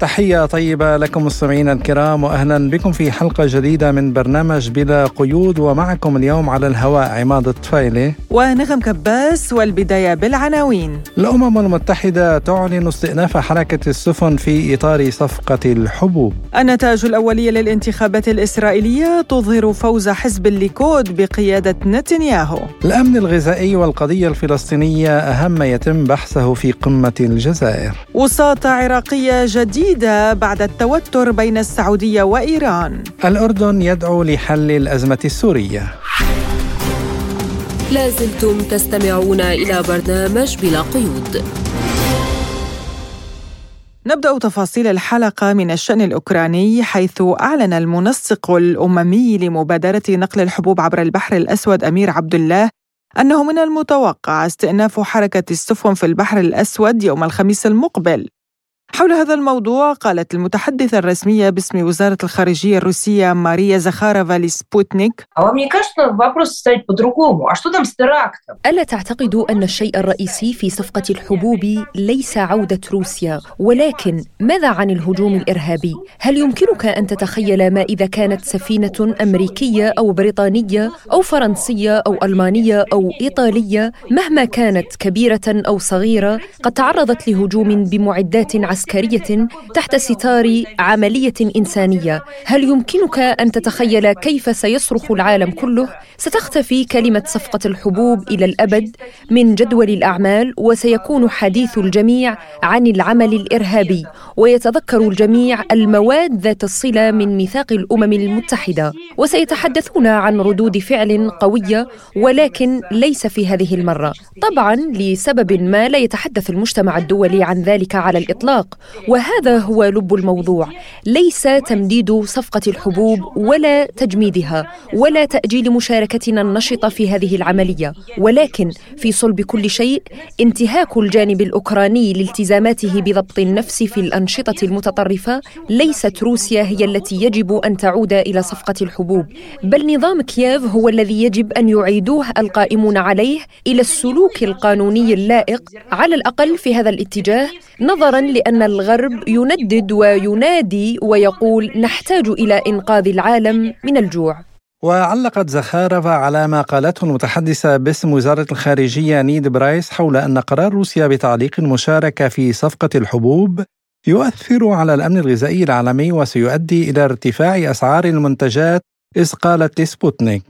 تحية طيبة لكم مستمعينا الكرام وأهلا بكم في حلقة جديدة من برنامج بلا قيود ومعكم اليوم على الهواء عماد الطفيلي. ونغم كباس والبداية بالعناوين. الأمم المتحدة تعلن استئناف حركة السفن في إطار صفقة الحبوب. النتائج الأولية للانتخابات الإسرائيلية تظهر فوز حزب الليكود بقيادة نتنياهو. الأمن الغذائي والقضية الفلسطينية أهم ما يتم بحثه في قمة الجزائر. وساطة عراقية جديدة جديدة بعد التوتر بين السعودية وإيران. الأردن يدعو لحل الأزمة السورية. لازلتم تستمعون إلى برنامج بلا قيود. نبدأ تفاصيل الحلقة من الشأن الأوكراني حيث أعلن المنسق الأممي لمبادرة نقل الحبوب عبر البحر الأسود أمير عبد الله أنه من المتوقع استئناف حركة السفن في البحر الأسود يوم الخميس المقبل. حول هذا الموضوع قالت المتحدثة الرسمية باسم وزارة الخارجية الروسية ماريا زخارفا لسبوتنيك. ألا تعتقد أن الشيء الرئيسي في صفقة الحبوب ليس عودة روسيا؟ ولكن ماذا عن الهجوم الإرهابي؟ هل يمكنك أن تتخيل ما إذا كانت سفينة أمريكية أو بريطانية أو فرنسية أو ألمانية أو إيطالية مهما كانت كبيرة أو صغيرة قد تعرضت لهجوم بمعدات عسكرية عسكرية تحت ستار عملية إنسانية. هل يمكنك أن تتخيل كيف سيصرخ العالم كله؟ ستختفي كلمة صفقة الحبوب إلى الأبد من جدول الأعمال وسيكون حديث الجميع عن العمل الإرهابي. ويتذكر الجميع المواد ذات الصلة من ميثاق الأمم المتحدة. وسيتحدثون عن ردود فعل قوية ولكن ليس في هذه المرة. طبعا لسبب ما لا يتحدث المجتمع الدولي عن ذلك على الاطلاق وهذا هو لب الموضوع. ليس تمديد صفقة الحبوب ولا تجميدها ولا تأجيل مشاركتنا النشطة في هذه العملية. ولكن في صلب كل شيء انتهاك الجانب الأوكراني لالتزاماته بضبط النفس في الأنشطة المتطرفة ليست روسيا هي التي يجب أن تعود إلى صفقة الحبوب. بل نظام كييف هو الذي يجب أن يعيدوه القائمون عليه إلى السلوك القانوني اللائق. على الأقل في هذا الاتجاه نظرا لأن أن الغرب يندد وينادي ويقول نحتاج إلى إنقاذ العالم من الجوع. وعلقت زاخاروفا على ما قالته المتحدثة باسم وزارة الخارجية نيد برايس حول أن قرار روسيا بتعليق المشاركة في صفقة الحبوب يؤثر على الأمن الغذائي العالمي وسيؤدي إلى ارتفاع أسعار المنتجات إذ قالت لسبوتنيك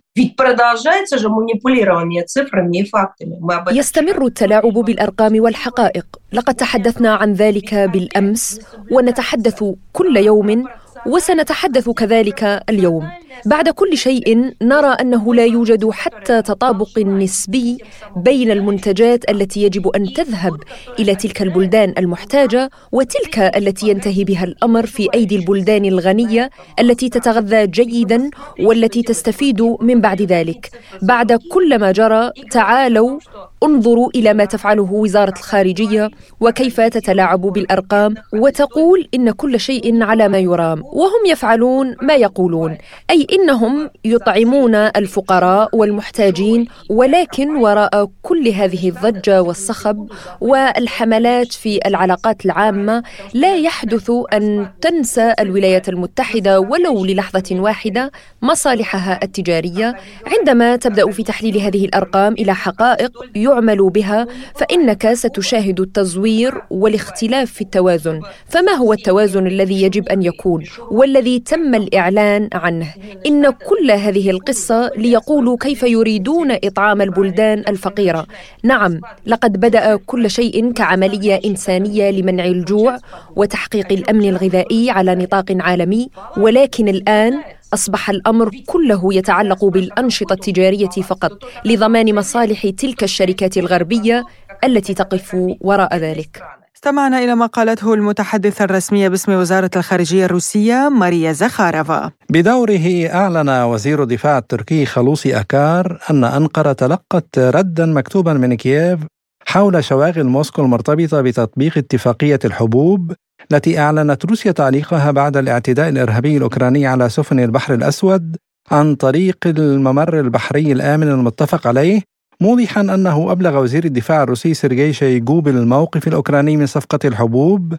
يستمر التلاعب بالأرقام والحقائق. لقد تحدثنا عن ذلك بالأمس ونتحدث كل يوم وسنتحدث كذلك اليوم. بعد كل شيء نرى أنه لا يوجد حتى تطابق نسبي بين المنتجات التي يجب أن تذهب إلى تلك البلدان المحتاجة وتلك التي ينتهي بها الأمر في أيدي البلدان الغنية التي تتغذى جيدا والتي تستفيد من بعد ذلك. بعد كل ما جرى تعالوا انظروا إلى ما تفعله وزارة الخارجية وكيف تتلاعب بالأرقام وتقول إن كل شيء على ما يرام. وهم يفعلون ما يقولون. أي إنهم يطعمون الفقراء والمحتاجين ولكن وراء كل هذه الضجة والصخب والحملات في العلاقات العامة لا يحدث أن تنسى الولايات المتحدة ولو للحظة واحدة مصالحها التجارية. عندما تبدأ في تحليل هذه الأرقام إلى حقائق يعمل بها فإنك ستشاهد التزوير والاختلاف في التوازن. فما هو التوازن الذي يجب أن يكون والذي تم الإعلان عنه؟ إن كل هذه القصة ليقولوا كيف يريدون إطعام البلدان الفقيرة. نعم لقد بدأ كل شيء كعملية إنسانية لمنع الجوع وتحقيق الأمن الغذائي على نطاق عالمي ولكن الآن أصبح الأمر كله يتعلق بالأنشطة التجارية فقط لضمان مصالح تلك الشركات الغربية التي تقف وراء ذلك. استمعنا إلى ما قالته المتحدثة الرسمية باسم وزارة الخارجية الروسية ماريا زخارفا بدوره أعلن وزير الدفاع التركي خلوصي أكار أن أنقرة تلقت ردا مكتوبا من كييف حول شواغل موسكو المرتبطة بتطبيق اتفاقية الحبوب التي أعلنت روسيا تعليقها بعد الاعتداء الإرهابي الأوكراني على سفن البحر الأسود عن طريق الممر البحري الآمن المتفق عليه موضحا أنه أبلغ وزير الدفاع الروسي سيرجي شيغو بالموقف الأوكراني من صفقة الحبوب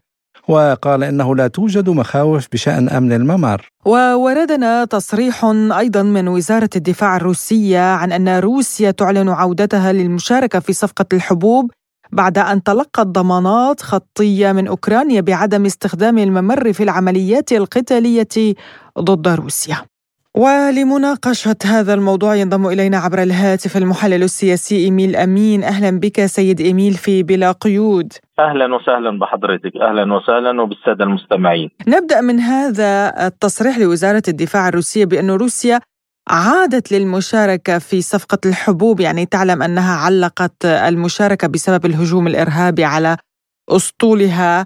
وقال إنه لا توجد مخاوف بشأن أمن الممر. ووردنا تصريح أيضا من وزارة الدفاع الروسية عن أن روسيا تعلن عودتها للمشاركة في صفقة الحبوب بعد أن تلقت ضمانات خطية من أوكرانيا بعدم استخدام الممر في العمليات القتالية ضد روسيا. ولمناقشة هذا الموضوع ينضم إلينا عبر الهاتف المحلل السياسي إيميل أمين. أهلا بك سيد إيميل في بلا قيود. أهلا وسهلا بحضرتك. أهلا وسهلا وبالسادة المستمعين. نبدأ من هذا التصريح لوزارة الدفاع الروسية بأن روسيا عادت للمشاركة في صفقة الحبوب. يعني تعلم أنها علقت المشاركة بسبب الهجوم الإرهابي على أسطولها.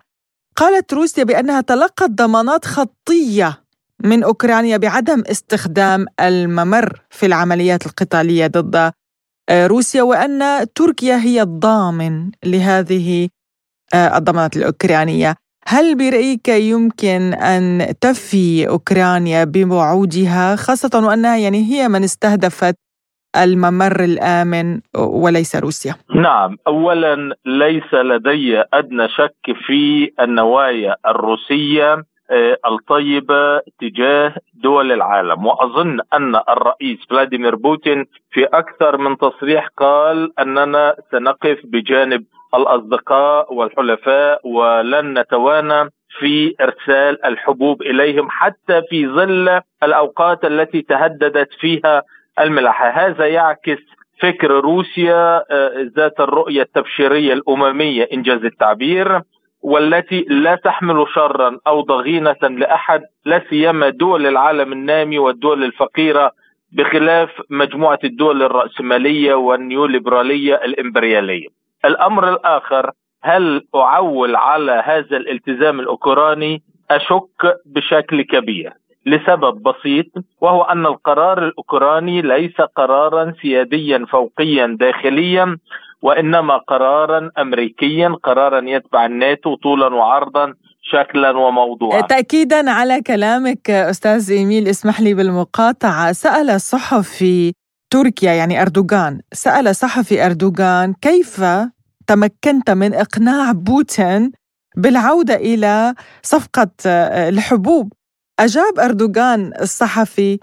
قالت روسيا بأنها تلقت ضمانات خطية من أوكرانيا بعدم استخدام الممر في العمليات القتالية ضد آه، روسيا وأن تركيا هي الضامن لهذه آه، الضمانات الأوكرانية هل برأيك يمكن أن تفي أوكرانيا بوعودها خاصة وأنها يعني هي من استهدفت الممر الآمن وليس روسيا؟ نعم، اولا ليس لدي أدنى شك في النوايا الروسية آه، الطيبة تجاه دول العالم. وأظن أن الرئيس فلاديمير بوتين في أكثر من تصريح قال أننا سنقف بجانب الأصدقاء والحلفاء ولن نتوانى في إرسال الحبوب إليهم حتى في ظل الأوقات التي تهددت فيها الملاحة، هذا يعكس فكر روسيا آه، ذات الرؤية التبشيرية الأممية إنجاز التعبير. والتي لا تحمل شرا أو ضغينة لأحد لا سيما دول العالم النامي والدول الفقيرة بخلاف مجموعة الدول الرأسمالية والنيوليبرالية الإمبريالية. الأمر الآخر هل أعول على هذا الالتزام الأوكراني؟ أشك بشكل كبير لسبب بسيط وهو أن القرار الأوكراني ليس قرارا سياديا فوقيا داخليا وإنما قرارا أمريكيا قرارا يتبع الناتو طولا وعرضا شكلا وموضوعا. تاكيدا على كلامك أستاذ إيميل اسمح لي بالمقاطعة. سأل صحفي تركيا يعني أردوغان. سأل صحفي أردوغان كيف تمكنت من إقناع بوتين بالعودة إلى صفقة الحبوب؟ أجاب أردوغان الصحفي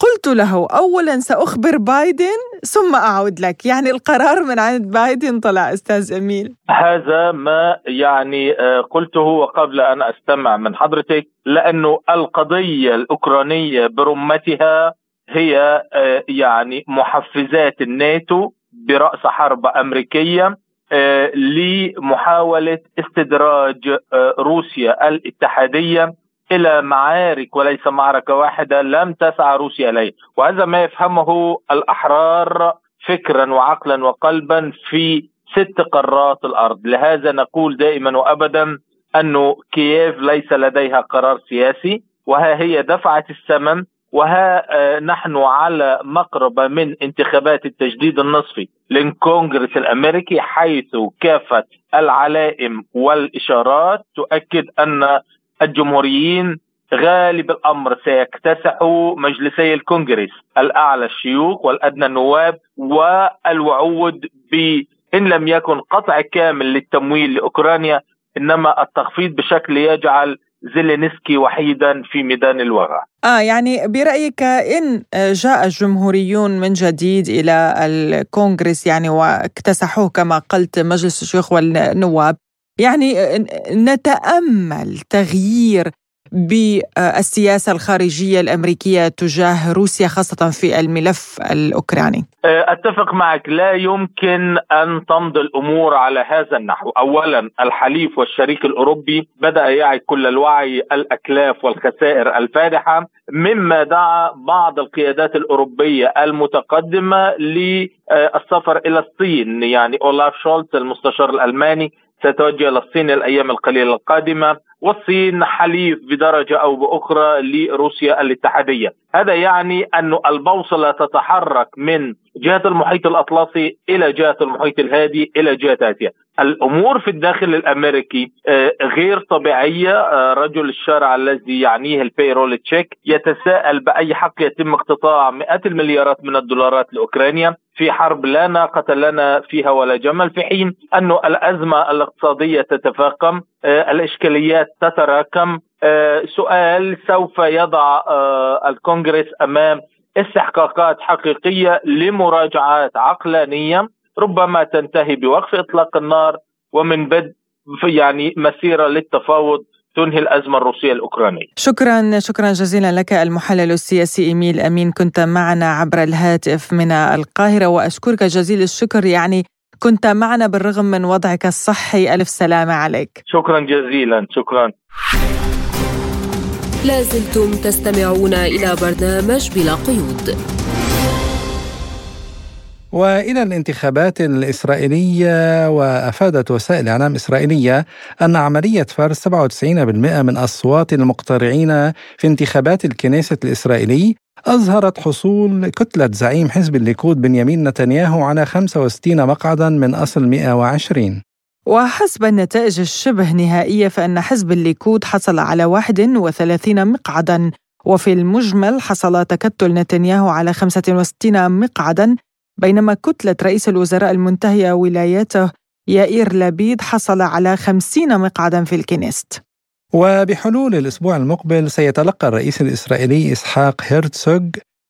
قلت له اولا سأخبر بايدن ثم أعود لك. يعني القرار من عند بايدن طلع أستاذ اميل هذا ما يعني آه، قلته وقبل أن أستمع من حضرتك لأنه القضية الأوكرانية برمتها هي آه، يعني محفزات الناتو برأس حرب أمريكية آه، لمحاولة استدراج روسيا الاتحادية إلى معارك وليس معركة واحدة لم تسعى روسيا إليه، وهذا ما يفهمه الأحرار فكرا وعقلا وقلبا في ست قارات الأرض، لهذا نقول دائما وابدا انه كييف ليس لديها قرار سياسي وها هي دفعت الثمن وها آه، نحن على مقربة من انتخابات التجديد النصفي للكونغرس الأمريكي حيث كافة العلائم والإشارات تؤكد أن الجمهوريين غالب الأمر سيكتسحوا مجلسي الكونغرس الأعلى الشيوخ والأدنى النواب والوعود ب إن لم يكن قطع كامل للتمويل لأوكرانيا إنما التخفيض بشكل يجعل زيلينسكي وحيدا في ميدان الوغى آه يعني برأيك إن جاء الجمهوريون من جديد إلى الكونغرس يعني واكتسحوه كما قلت مجلس الشيوخ والنواب؟ يعني نتأمل تغيير بالسياسة الخارجية الأمريكية تجاه روسيا خاصة في الملف الأوكراني. أتفق معك. لا يمكن أن تمضي الأمور على هذا النحو، اولا الحليف والشريك الأوروبي بدأ يعي كل الوعي الأكلاف والخسائر الفادحة مما دعا بعض القيادات الأوروبية المتقدمة للسفر إلى الصين. يعني أولاف شولتز المستشار الألماني ستوجه إلى الصين الأيام القليلة القادمة والصين حليف بدرجة أو بأخرى لروسيا الاتحادية، هذا يعني أن البوصلة تتحرك من جهة المحيط الأطلسي إلى جهة المحيط الهادي إلى جهة آسيا، الأمور في الداخل الأمريكي آه، غير طبيعية، آه، رجل الشارع الذي يعنيه البيرول تشيك يتساءل بأي حق يتم اقتطاع مئات المليارات من الدولارات لأوكرانيا. في حرب لا ناقة لنا فيها ولا جمل في حين أن الأزمة الاقتصادية تتفاقم آه، الإشكاليات تتراكم آه، سؤال سوف يضع آه، الكونغرس أمام استحقاقات حقيقية لمراجعات عقلانية ربما تنتهي بوقف إطلاق النار ومن بدء يعني مسيرة للتفاوض تنهي الأزمة الروسية الأوكرانية. شكرا شكرا جزيلا لك المحلل السياسي إيميل أمين كنت معنا عبر الهاتف من القاهرة وأشكرك جزيل الشكر. يعني كنت معنا بالرغم من وضعك الصحي. ألف سلامة عليك. شكرا جزيلا شكرا. لازلتم تستمعون إلى برنامج بلا قيود. وإلى الانتخابات الإسرائيلية وأفادت وسائل إعلام إسرائيلية أن عملية فرز 97% من أصوات المقترعين في انتخابات الكنيست الإسرائيلي أظهرت حصول كتلة زعيم حزب الليكود بنيامين نتنياهو على 65 مقعدا من أصل 120 وحسب النتائج الشبه نهائية فإن حزب الليكود حصل على 31 مقعدا وفي المجمل حصل تكتل نتنياهو على 65 مقعدا بينما كتلة رئيس الوزراء المنتهية ولايته يائير لبيد حصل على خمسين مقعدا في الكنيست. وبحلول الأسبوع المقبل سيتلقى الرئيس الإسرائيلي إسحاق هيرتسوغ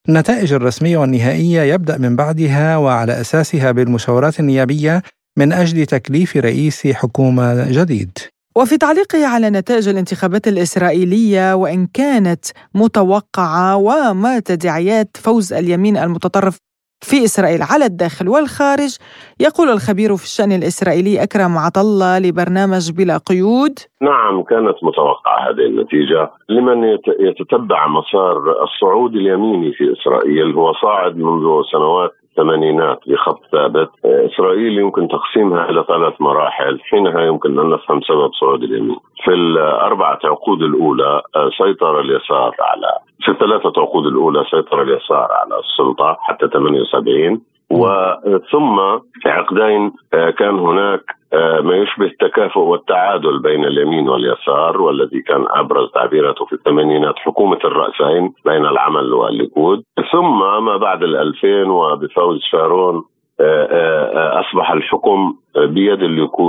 النتائج الرسمية والنهائية يبدأ من بعدها وعلى أساسها بالمشاورات النيابية من أجل تكليف رئيس حكومة جديد. وفي تعليقه على نتائج الانتخابات الإسرائيلية وإن كانت متوقعة وما تداعيات فوز اليمين المتطرف في إسرائيل على الداخل والخارج. يقول الخبير في الشأن الإسرائيلي أكرم عطلة لبرنامج بلا قيود. نعم كانت متوقعة هذه النتيجة لمن يتتبع مسار الصعود اليميني في إسرائيل. هو صاعد منذ سنوات الثمانينات بخط ثابت. إسرائيل يمكن تقسيمها إلى ثلاث مراحل. حينها يمكن أن نفهم سبب صعود اليمين. في الأربعة عقود الأولى سيطر اليسار على في الثلاثة عقود الأولى سيطر اليسار على السلطة حتى 78 وثم في عقدين آه، كان هناك آه، ما يشبه التكافؤ والتعادل بين اليمين واليسار والذي كان أبرز تعبيراته في الثمانينات حكومة الرأسين بين العمل والليكود. ثم ما بعد ال2000 وبفوز شارون آه، أصبح الحكم بيد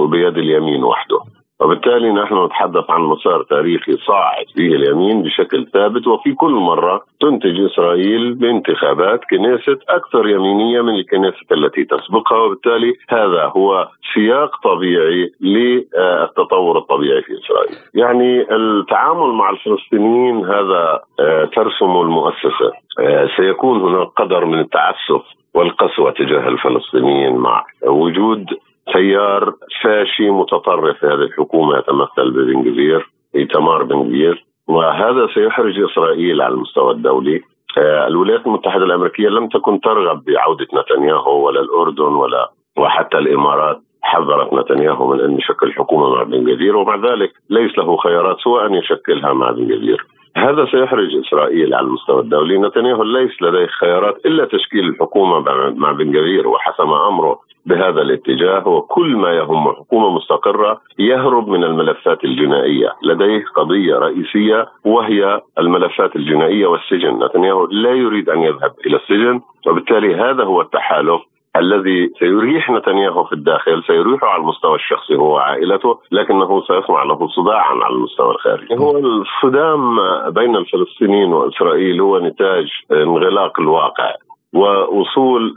بيد اليمين وحده. وبالتالي نحن نتحدث عن مسار تاريخي صاعد فيه اليمين بشكل ثابت وفي كل مرة تنتج إسرائيل بانتخابات كنيسة أكثر يمينية من الكنيسة التي تسبقها وبالتالي هذا هو سياق طبيعي للتطور الطبيعي في إسرائيل. يعني التعامل مع الفلسطينيين هذا آه، ترسم المؤسسة. آه، سيكون هناك قدر من التعسف والقسوة تجاه الفلسطينيين مع وجود تيار فاشي متطرف هذه الحكومة يتمثل ببن جفير إيتمار بن وهذا سيحرج إسرائيل على المستوى الدولي. آه، الولايات المتحدة الأمريكية لم تكن ترغب بعودة نتنياهو ولا الأردن ولا وحتى الإمارات. حذرت نتنياهو من أن يشكل حكومة مع بن جفير ومع ذلك ليس له خيارات سوى أن يشكلها مع بن جفير هذا سيحرج إسرائيل على المستوى الدولي، نتنياهو ليس لديه خيارات إلا تشكيل الحكومة مع بن جفير وحسم أمره بهذا الاتجاه وكل ما يهم حكومة مستقرة يهرب من الملفات الجنائية، لديه قضية رئيسية وهي الملفات الجنائية والسجن، نتنياهو لا يريد أن يذهب إلى السجن وبالتالي هذا هو التحالف الذي سيريح نتنياهو في الداخل سيريحه على المستوى الشخصي هو وعائلته لكنه سيصنع له صداعا على المستوى الخارجي. هو الصدام بين الفلسطينيين وإسرائيل هو نتاج انغلاق الواقع. ووصول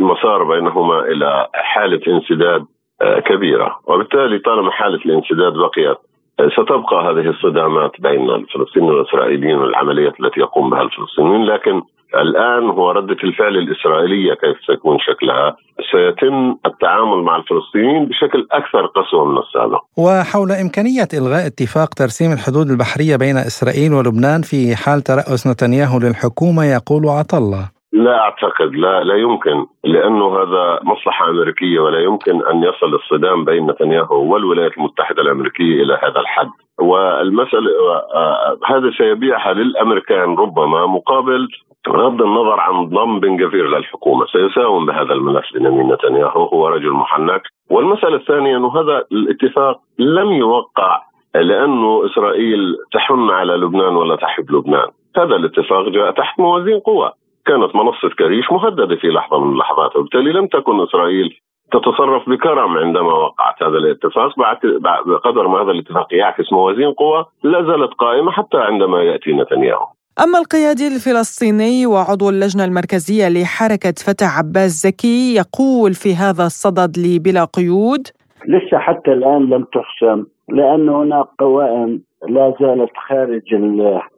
المسار بينهما إلى حالة انسداد آه، كبيرة. وبالتالي طالما حالة الانسداد بقيت آه، ستبقى هذه الصدامات بين الفلسطينيين والإسرائيليين والعمليات التي يقوم بها الفلسطينيين لكن الآن هو رده الفعل الإسرائيلية كيف سيكون شكلها؟ سيتم التعامل مع الفلسطينيين بشكل أكثر قسوة من السابق. وحول إمكانية إلغاء اتفاق ترسيم الحدود البحرية بين إسرائيل ولبنان في حال ترأس نتنياهو للحكومة يقول عطله لا أعتقد لا لا يمكن لأنه هذا مصلحة أمريكية ولا يمكن أن يصل الصدام بين نتنياهو والولايات المتحدة الأمريكية إلى هذا الحد. والمسألة آه، هذا سيبيعها للأمريكان ربما مقابل بغض النظر عن ضم بن جفير للحكومة. سيساهم بهذا الملف بنيامين نتنياهو هو رجل محنك. والمسألة الثانية إنه هذا الاتفاق لم يوقع لأنه إسرائيل تحن على لبنان ولا تحب لبنان. هذا الاتفاق جاء تحت موازين قوى. كانت منصة كريش مهددة في لحظة من اللحظات وبالتالي لم تكن إسرائيل تتصرف بكرم عندما وقعت هذا الاتفاق. بعد بقدر ما هذا الاتفاق يعكس موازين قوى لا زالت قائمة حتى عندما يأتي نتنياهو. أما القيادي الفلسطيني وعضو اللجنة المركزية لحركة فتح عباس زكي يقول في هذا الصدد بلا قيود لسه حتى الآن لم تحسم لأن هناك قوائم لا زالت خارج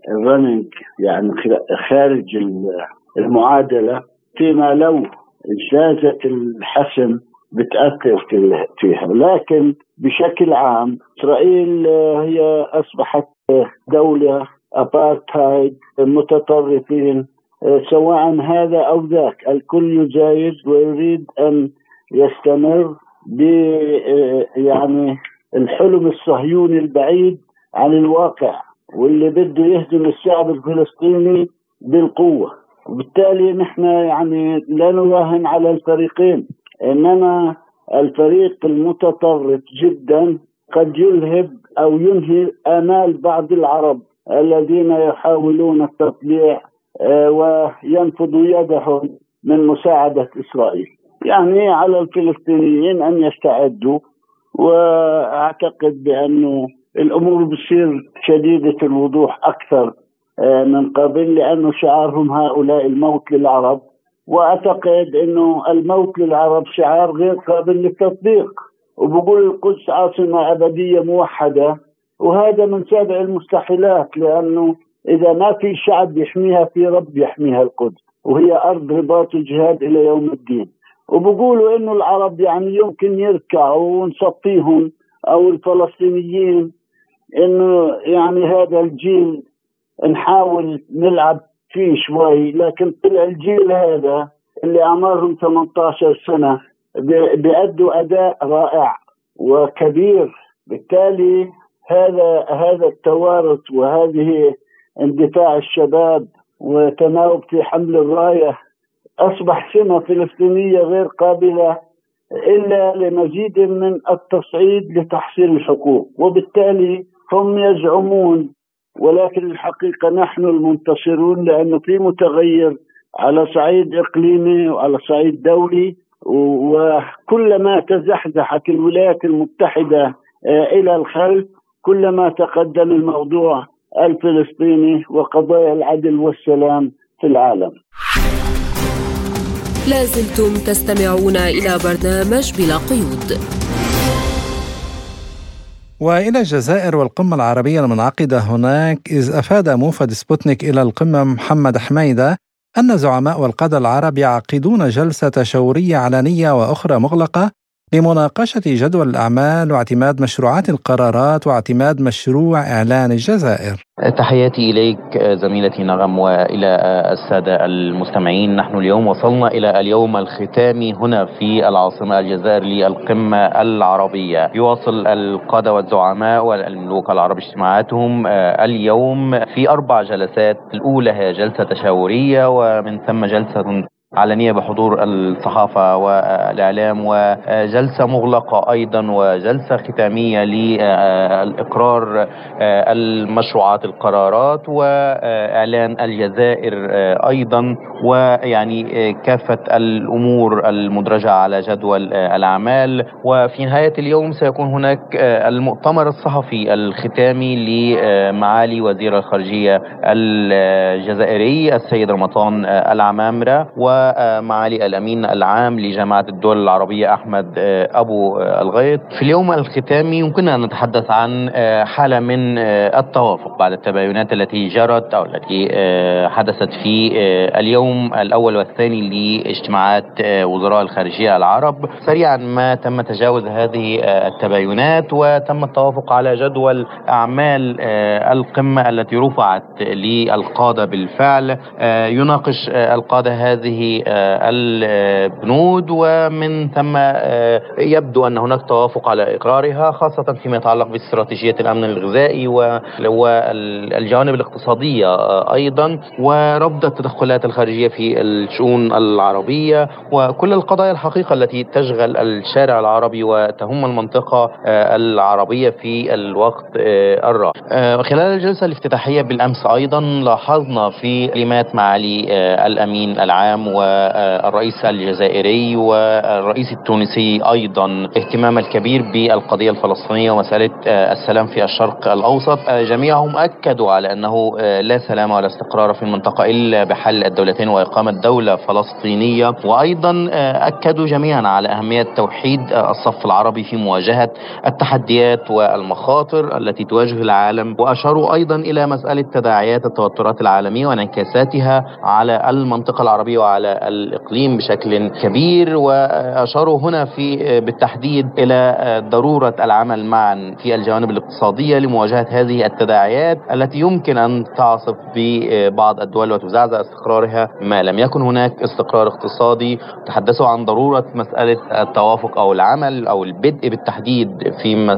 الرننج يعني خارج المعادلة فيما لو اجازت الحسم بتأثر فيها. لكن بشكل عام إسرائيل هي أصبحت دولة ابارتهايد متطرفين سواء هذا أو ذاك. الكل يجايز ويريد أن يستمر ب يعني الحلم الصهيوني البعيد عن الواقع واللي بده يهزم الشعب الفلسطيني بالقوة. وبالتالي نحن يعني لا نراهن على الفريقين إنما الفريق المتطرف جدا قد يلهب أو ينهي آمال بعض العرب الذين يحاولون التطليع آه، وينفضوا يدهم من مساعدة إسرائيل. يعني على الفلسطينيين أن يستعدوا وأعتقد بأنه الأمور بتصير شديدة الوضوح أكثر من قبل لأنه شعارهم هؤلاء الموت للعرب وأعتقد أنه الموت للعرب شعار غير قابل للتطبيق وبقول القدس عاصمة أبدية موحدة وهذا من سابع المستحيلات لأنه إذا ما في شعب يحميها في رب يحميها القدس وهي أرض رباط الجهاد إلى يوم الدين. وبقولوا إنه العرب يعني يمكن يركعوا ونصفيهم أو الفلسطينيين إنه يعني هذا الجيل نحاول نلعب فيه شوي لكن طلع الجيل هذا اللي اعمارهم 18 سنة بيأدوا أداء رائع وكبير. بالتالي هذا هذا التوارث وهذه اندفاع الشباب وتناوب في حمل الراية أصبح سمة فلسطينية غير قابلة إلا لمزيد من التصعيد لتحصيل الحقوق. وبالتالي هم يزعمون ولكن الحقيقة نحن المنتصرون لأنه في متغير على صعيد إقليمي وعلى صعيد دولي وكلما تزحزحت الولايات المتحدة آه، إلى الخلف كلما تقدم الموضوع الفلسطيني وقضايا العدل والسلام في العالم. لازلتم تستمعون إلى برنامج بلا قيود. وإلى الجزائر والقمة العربية المنعقدة هناك إذ أفاد موفد سبوتنيك إلى القمة محمد حميدة أن زعماء والقادة العرب يعقدون جلسة تشاوريه علنية وأخرى مغلقة لمناقشة جدول الأعمال واعتماد مشروعات القرارات واعتماد مشروع إعلان الجزائر. تحياتي إليك زميلتي نغم وإلى السادة المستمعين. نحن اليوم وصلنا إلى اليوم الختامي هنا في العاصمة الجزائر للقمة العربية. يواصل القادة والزعماء والملوك العرب اجتماعاتهم اليوم في أربع جلسات. الأولى هي جلسة تشاورية ومن ثم جلسة علنية بحضور الصحافة والإعلام وجلسة مغلقة أيضا وجلسة ختامية لإقرار المشروعات القرارات وإعلان الجزائر أيضا ويعني كافة الأمور المدرجة على جدول الأعمال. وفي نهاية اليوم سيكون هناك المؤتمر الصحفي الختامي لمعالي وزير الخارجية الجزائري السيد رمضان العمامرة. و ومعالي الأمين العام لجامعة الدول العربية أحمد أبو الغيط. في اليوم الختامي يمكننا أن نتحدث عن حالة من التوافق بعد التباينات التي جرت أو التي حدثت في اليوم الأول والثاني لاجتماعات وزراء الخارجية العرب. سريعا ما تم تجاوز هذه التباينات وتم التوافق على جدول أعمال القمة التي رفعت للقادة بالفعل. يناقش القادة هذه البنود ومن ثم يبدو أن هناك توافق على إقرارها خاصة فيما يتعلق باستراتيجية الأمن الغذائي والجوانب الاقتصادية أيضا ورفض التدخلات الخارجية في الشؤون العربية وكل القضايا الحقيقة التي تشغل الشارع العربي وتهم المنطقة العربية في الوقت الراهن. خلال الجلسة الافتتاحية بالأمس أيضا لاحظنا في كلمات معالي الأمين العام والرئيس الجزائري والرئيس التونسي أيضا اهتمام الكبير بالقضية الفلسطينية ومسألة السلام في الشرق الأوسط. جميعهم أكدوا على أنه لا سلام ولا استقرار في المنطقة إلا بحل الدولتين وإقامة دولة فلسطينية. وأيضا أكدوا جميعا على أهمية توحيد الصف العربي في مواجهة التحديات والمخاطر التي تواجه العالم. وأشاروا أيضا إلى مسألة تداعيات التوترات العالمية وانعكاساتها على المنطقة العربية وعلى الإقليم بشكل كبير وأشاروا هنا في بالتحديد إلى ضرورة العمل معا في الجوانب الاقتصادية لمواجهة هذه التداعيات التي يمكن أن تعصف ببعض الدول وتزعزع استقرارها. ما لم يكن هناك استقرار اقتصادي. تحدثوا عن ضرورة مسألة التوافق أو العمل أو البدء بالتحديد في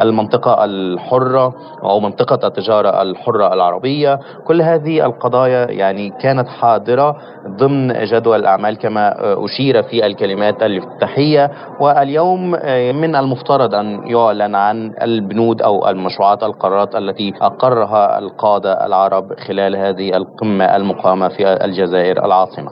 المنطقة الحرة أو منطقة التجارة الحرة العربية. كل هذه القضايا يعني كانت حاضرة ضمن جدول الأعمال كما أشير في الكلمات الإفتتاحية. واليوم من المفترض أن يعلن عن البنود أو المشروعات القرارات التي أقرها القادة العرب خلال هذه القمة المقامة في الجزائر العاصمة.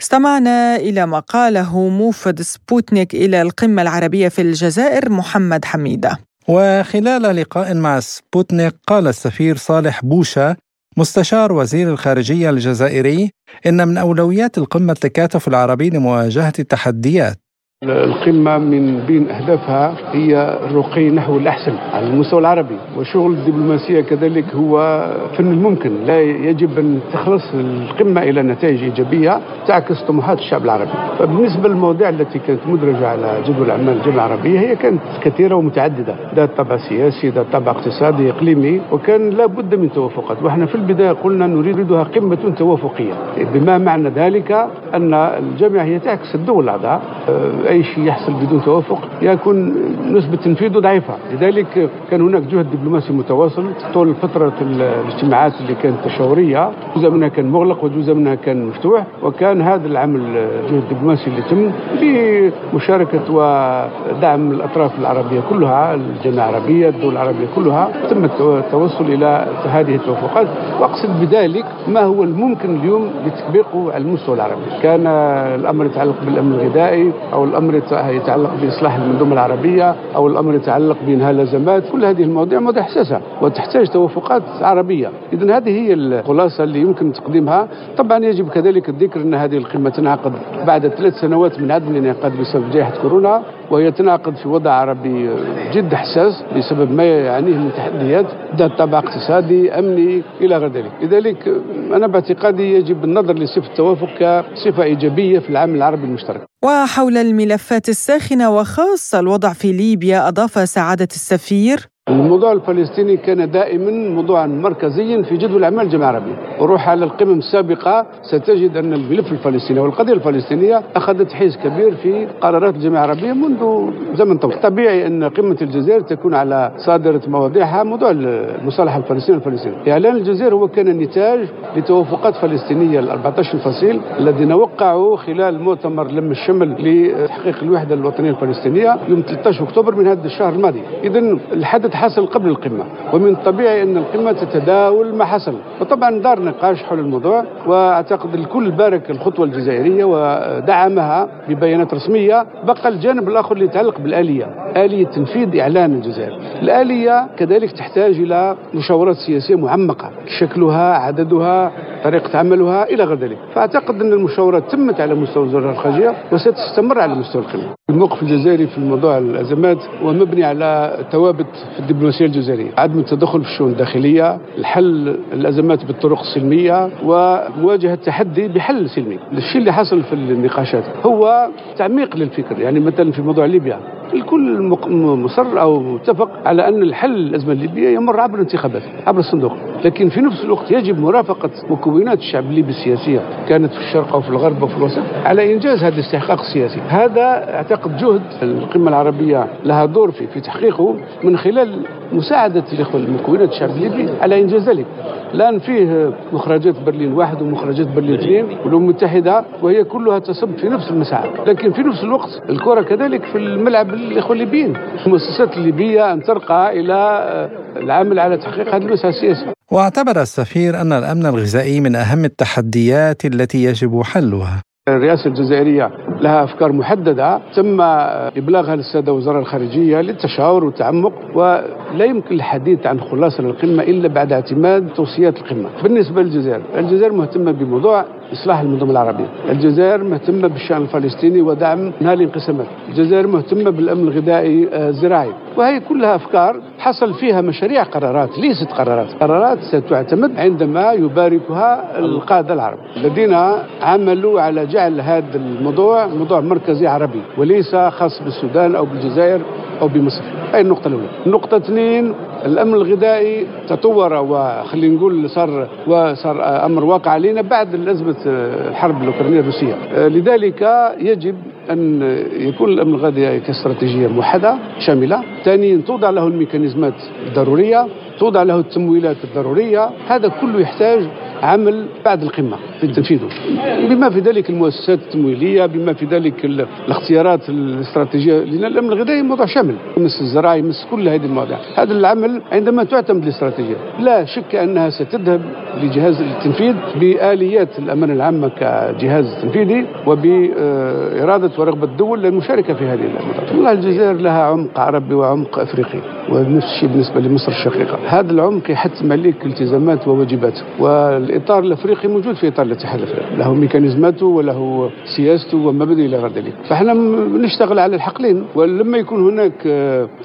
استمعنا إلى ما قاله موفد سبوتنيك إلى القمة العربية في الجزائر محمد حميدة. وخلال لقاء مع سبوتنيك قال السفير صالح بوشا مستشار وزير الخارجية الجزائري إن من أولويات القمة التكاتف العربي لمواجهة التحديات. القمة من بين أهدافها هي الرقي نحو الأحسن على المستوى العربي. وشغل الدبلوماسية كذلك هو فن الممكن. لا يجب أن تخلص القمة إلى نتائج إيجابية تعكس طموحات الشعب العربي. فبالنسبة للمواضيع التي كانت مدرجة على جدول أعمال الجامعة العربية هي كانت كثيرة ومتعددة. ذات طابع سياسي ذات طابع اقتصادي إقليمي وكان لا بد من توافقات. وإحنا في البداية قلنا نريدها قمة توافقية. بما معنى ذلك أن الجامعة هي تعكس الدول الأعضاء. أي شيء يحصل بدون توافق يكون نسبة تنفيذه ضعيفة، لذلك كان هناك جهد دبلوماسي متواصل طول فترة الاجتماعات اللي كانت تشاورية، جزء منها كان مغلق وجزء منها كان مفتوح، وكان هذا العمل الجهد الدبلوماسي اللي تم بمشاركة ودعم الأطراف العربية كلها، الجامعة العربية، الدول العربية كلها، تم التوصل إلى هذه التوافقات، وأقصد بذلك ما هو الممكن اليوم لتطبيقه على المستوى العربي، كان الأمر يتعلق بالأمن الغذائي أو الأمر يتعلق بإصلاح المنظومة العربية أو الأمر يتعلق بانهاء الازمات كل هذه المواضيع مواضيع حساسة وتحتاج توافقات عربية. اذا هذه هي الخلاصة اللي يمكن تقديمها. طبعا يجب كذلك الذكر إن هذه القمه تنعقد بعد ثلاث سنوات من عدم الانعقاد بسبب جائحة كورونا. وهي تنعقد في وضع عربي جد حساس بسبب ما يعنيه من تحديات ذات طابع اقتصادي أمني إلى غير ذلك. لذلك أنا باعتقادي يجب النظر لصفة التوافق كصفة إيجابية في العمل العربي المشترك. وحول الملفات الساخنة وخاصة الوضع في ليبيا أضاف سعادة السفير الموضوع الفلسطيني كان دائما موضوعا مركزيا في جدول أعمال الجامعة العربية، وروح على القمم السابقة ستجد أن الملف الفلسطيني والقضية الفلسطينية أخذت حيز كبير في قرارات الجامعة العربية منذ زمن طويل، طبيعي أن قمة الجزائر تكون على صادره مواضيعها موضوع المصالحة الفلسطينية الفلسطينية، إعلان الجزائر هو كان نتاج لتوافقات فلسطينية ال 14 فصيل الذين وقعوا خلال مؤتمر لم الشمل لتحقيق الوحدة الوطنية الفلسطينية يوم 13 أكتوبر من هذا الشهر الماضي، اذا الحدث حصل قبل القمة. ومن الطبيعي أن القمة تتداول ما حصل. وطبعا دار نقاش حول الموضوع وأعتقد الكل بارك الخطوة الجزائرية ودعمها ببيانات رسمية. بقى الجانب الآخر اللي يتعلق بالآلية آلية تنفيذ إعلان الجزائر. الآلية كذلك تحتاج إلى مشاورات سياسية معمقة شكلها عددها طريقة عملها إلى غير ذلك. فأعتقد أن المشاورات تمت على مستوى الوزارة الخارجية وستستمر على مستوى القمة. الموقف الجزائري في موضوع الأزمات هو مبني على ثوابت في الدبلوماسية الجزائرية. عدم التدخل في الشؤون الداخلية الحل الأزمات بالطرق السلمية ومواجهة التحدي بحل سلمي. الشيء اللي حصل في النقاشات هو تعميق للفكر. يعني مثلا في موضوع ليبيا الكل مصر أو متفق على أن الحل الازمه الليبيه يمر عبر الانتخابات عبر الصندوق. لكن في نفس الوقت يجب مرافقة مكونات الشعب الليبي السياسيه كانت في الشرق أو في الغرب أو في الوسط على إنجاز هذا الاستحقاق السياسي. هذا أعتقد جهد القمة العربية لها دور في في تحقيقه من خلال مساعدة الإخوة المكونات الشعب الليبي على إنجاز ذلك. الآن فيه مخرجات برلين واحد ومخرجات برلين اثنين والأمم المتحدة وهي كلها تصب في نفس المسعى لكن في نفس الوقت الكرة كذلك في الملعب الإخوة الليبيين. المؤسسات الليبية أن ترقى إلى العمل على تحقيق هذه المسألة السياسية. واعتبر السفير أن الأمن الغذائي من أهم التحديات التي يجب حلها. الرئاسة الجزائرية لها أفكار محددة تم إبلاغها للسادة وزراء الخارجية للتشاور والتعمق ولا يمكن الحديث عن خلاصة للقمة إلا بعد اعتماد توصيات القمة. بالنسبة للجزائر الجزائر مهتمة بموضوع إصلاح المنظومة العربية. الجزائر مهتمة بالشأن الفلسطيني ودعم نهار الانقسامات الجزائر مهتمة بالأمن الغذائي آه، الزراعي. وهي كلها أفكار حصل فيها مشاريع قرارات ليست قرارات. قرارات ستعتمد عندما يباركها القادة العرب. الذين عملوا على جعل هذا الموضوع موضوع مركزي عربي وليس خاص بالسودان أو بالجزائر أو بمصر. هذه النقطة الأولى؟ النقطة اثنين الأمن الغذائي تطور وخلينا نقول صار وصار أمر واقع علينا بعد الأزمة الحرب الأوكرانية الروسية. لذلك يجب أن يكون الأمن الغذائي كاستراتيجية موحدة شاملة. ثانيا توضع له الميكانيزمات الضرورية. توضع له التمويلات الضرورية. هذا كله يحتاج عمل بعد القمة في تنفيذه بما في ذلك المؤسسات التمويلية بما في ذلك الاختيارات الاستراتيجية لأن الأمن الغذائي موضوع شامل. يمس الزراعة يمس كل هذه المواضيع. هذا العمل عندما تعتمد الاستراتيجية لا شك أنها ستذهب لجهاز التنفيذ بآليات الأمانة العامة كجهاز تنفيذي وبإرادة ورغبة الدول للمشاركة في هذه الموضوع والله الجزائر لها عمق عربي وعمق أفريقي ونفس الشيء بالنسبة لمصر الشقيقة هذا العمق يحتم عليك التزامات وواجبات الاطار الأفريقي موجود في إطار الاتحاد الأفريقي له ميكانيزماته وله سياسته ومبادئ إلى غير ذلك. فإحنا نشتغل على الحقلين ولما يكون هناك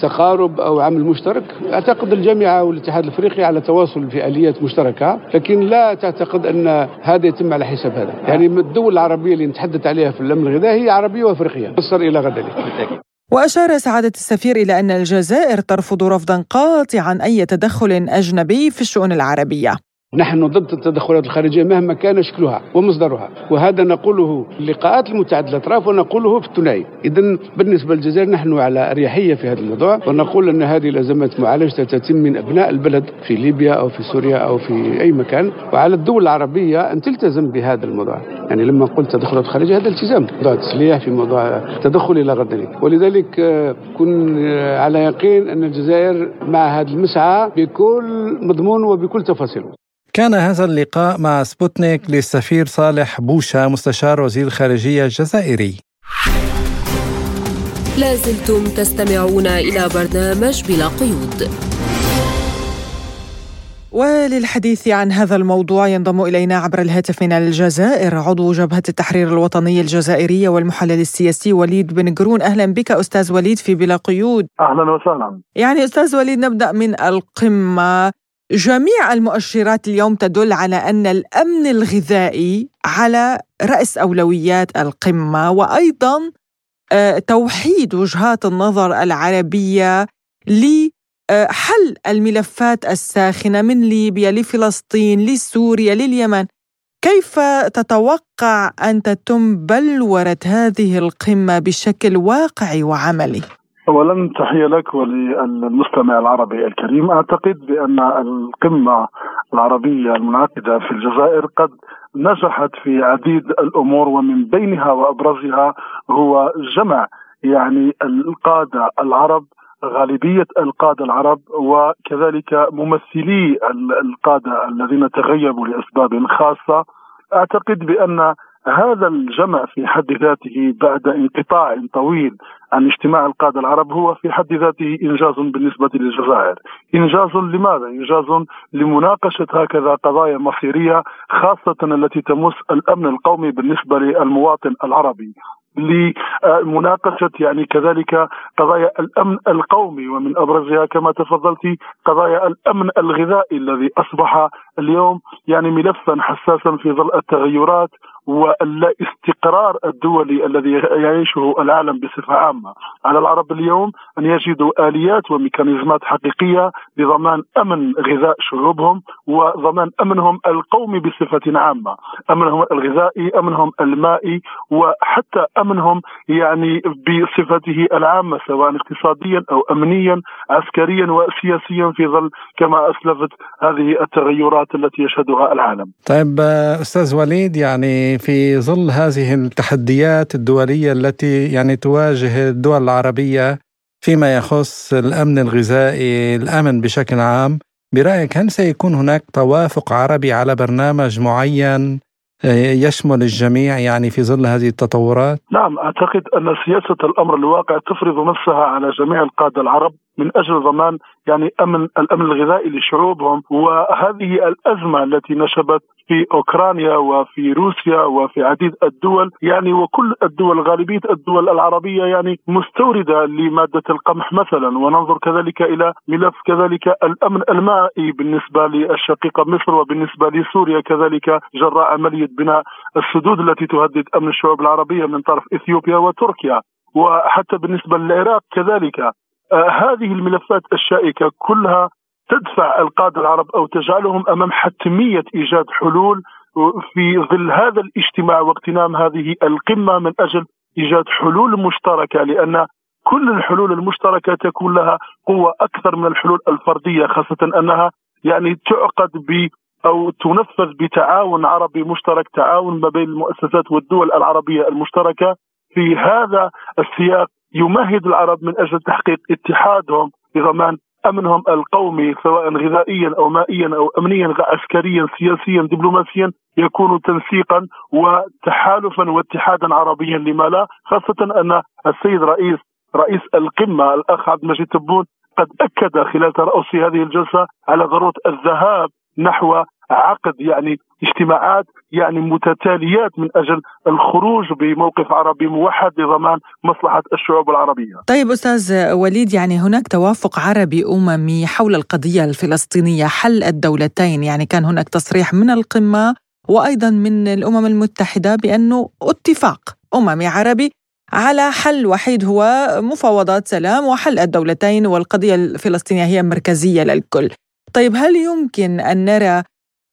تقارب أو عمل مشترك أعتقد الجامعة والاتحاد الأفريقي على تواصل في آليات مشتركة لكن لا تعتقد أن هذا يتم على حساب هذا. يعني الدول العربية اللي نتحدث عليها في الأمن الغذائي هي عربية وأفريقية مصر إلى غير ذلك. وأشار سعادة السفير إلى أن الجزائر ترفض رفضا قاطعا أي تدخل أجنبي في الشؤون العربية. نحن ضد التدخلات الخارجية مهما كان شكلها ومصدرها. وهذا نقوله في اللقاءات المتعددة الأطراف ونقوله في الثنائي. إذا بالنسبة للجزائر نحن على أريحية في هذا الموضوع. ونقول أن هذه الأزمات معالجتها تتم من أبناء البلد في ليبيا أو في سوريا أو في أي مكان. وعلى الدول العربية أن تلتزم بهذا الموضوع. يعني لما قلت تدخلات خارجية هذا التزام موضوع التسليح في موضوع التدخل إلى ذلك. ولذلك آه، كن آه، على يقين أن الجزائر مع هذا المسعى بكل مضمون وبكل تفاصيله كان هذا اللقاء مع سبوتنيك للسفير صالح بوشا مستشار وزير الخارجية الجزائري. لازلتم تستمعون إلى برنامج بلا قيود. وللحديث عن هذا الموضوع ينضم إلينا عبر الهاتف من الجزائر عضو جبهة التحرير الوطنيه الجزائريه والمحلل السياسي وليد بن قرون. أهلا بك أستاذ وليد في بلا قيود. أهلا وسهلا. يعني أستاذ وليد نبدأ من القمة. جميع المؤشرات اليوم تدل على أن الأمن الغذائي على رأس أولويات القمة وأيضا آه، توحيد وجهات النظر العربية لحل الملفات الساخنة من ليبيا لفلسطين لسوريا لليمن. كيف تتوقع أن تتم بلورة هذه القمة بشكل واقعي وعملي؟ اولا تحية لك وللمستمع العربي الكريم. أعتقد بأن القمة العربية المنعقدة في الجزائر قد نجحت في عديد الأمور ومن بينها وأبرزها هو جمع يعني القادة العرب غالبية القادة العرب وكذلك ممثلي القادة الذين تغيبوا لأسباب خاصة. أعتقد بأن هذا الجمع في حد ذاته بعد انقطاع طويل عن اجتماع القادة العرب هو في حد ذاته إنجاز بالنسبة للجزائر إنجاز لماذا؟ إنجاز لمناقشة هكذا قضايا مصيرية خاصة التي تمس الأمن القومي بالنسبة للمواطن العربي لمناقشة يعني كذلك قضايا الأمن القومي ومن أبرزها كما تفضلت قضايا الأمن الغذائي الذي أصبح اليوم يعني ملفا حساسا في ظل التغيرات والاستقرار الدولي الذي يعيشه العالم بصفة عامة، على العرب اليوم أن يجدوا آليات وميكانيزمات حقيقية لضمان أمن غذاء شعوبهم وضمان أمنهم القومي بصفة عامة، أمنهم الغذائي، أمنهم المائي وحتى أمنهم يعني بصفته العامة سواء اقتصاديا أو امنيا عسكريا وسياسيا في ظل كما أسلفت هذه التغيرات. التي يشهدها العالم. طيب أستاذ وليد يعني في ظل هذه التحديات الدولية التي يعني تواجه الدول العربية فيما يخص الأمن الغذائي، الأمن بشكل عام، برأيك هل سيكون هناك توافق عربي على برنامج معين يشمل الجميع يعني في ظل هذه التطورات؟ نعم أعتقد أن سياسة الأمر الواقع تفرض نفسها على جميع القادة العرب من أجل ضمان يعني أمن الأمن الغذائي لشعوبهم وهذه الأزمة التي نشبت في أوكرانيا وفي روسيا وفي عديد الدول يعني وكل الدول غالبية الدول العربية يعني مستوردة لمادة القمح مثلا. وننظر كذلك إلى ملف كذلك الأمن المائي بالنسبة للشقيقه مصر وبالنسبة لسوريا. كذلك جراء عملية بناء السدود التي تهدد أمن الشعوب العربية من طرف إثيوبيا وتركيا. وحتى بالنسبة للعراق كذلك آه هذه الملفات الشائكة كلها تدفع القادة العرب أو تجعلهم أمام حتمية إيجاد حلول في ظل هذا الاجتماع واغتنام هذه القمة من أجل إيجاد حلول مشتركة لأن كل الحلول المشتركة تكون لها قوة أكثر من الحلول الفردية خاصة أنها يعني تعقد ب أو تنفذ بتعاون عربي مشترك تعاون ما بين المؤسسات والدول العربية المشتركة. في هذا السياق يمهد العرب من أجل تحقيق اتحادهم لضمان أمنهم القومي سواء غذائيا أو مائيا أو امنيا عسكريا سياسيا دبلوماسيا يكون تنسيقا وتحالفا واتحادا عربيا. لما لا؟ خاصة أن السيد رئيس رئيس القمة الأخ عبد المجيد تبون قد أكد خلال ترأس هذه الجلسة على ضروره الذهاب نحو عقد يعني اجتماعات يعني متتاليات من أجل الخروج بموقف عربي موحد لضمان مصلحة الشعوب العربية. طيب أستاذ وليد يعني هناك توافق عربي أممي حول القضية الفلسطينية حل الدولتين يعني كان هناك تصريح من القمة وأيضا من الأمم المتحدة بأنه اتفاق أممي عربي على حل وحيد هو مفاوضات سلام وحل الدولتين والقضية الفلسطينية هي مركزية للكل. طيب هل يمكن أن نرى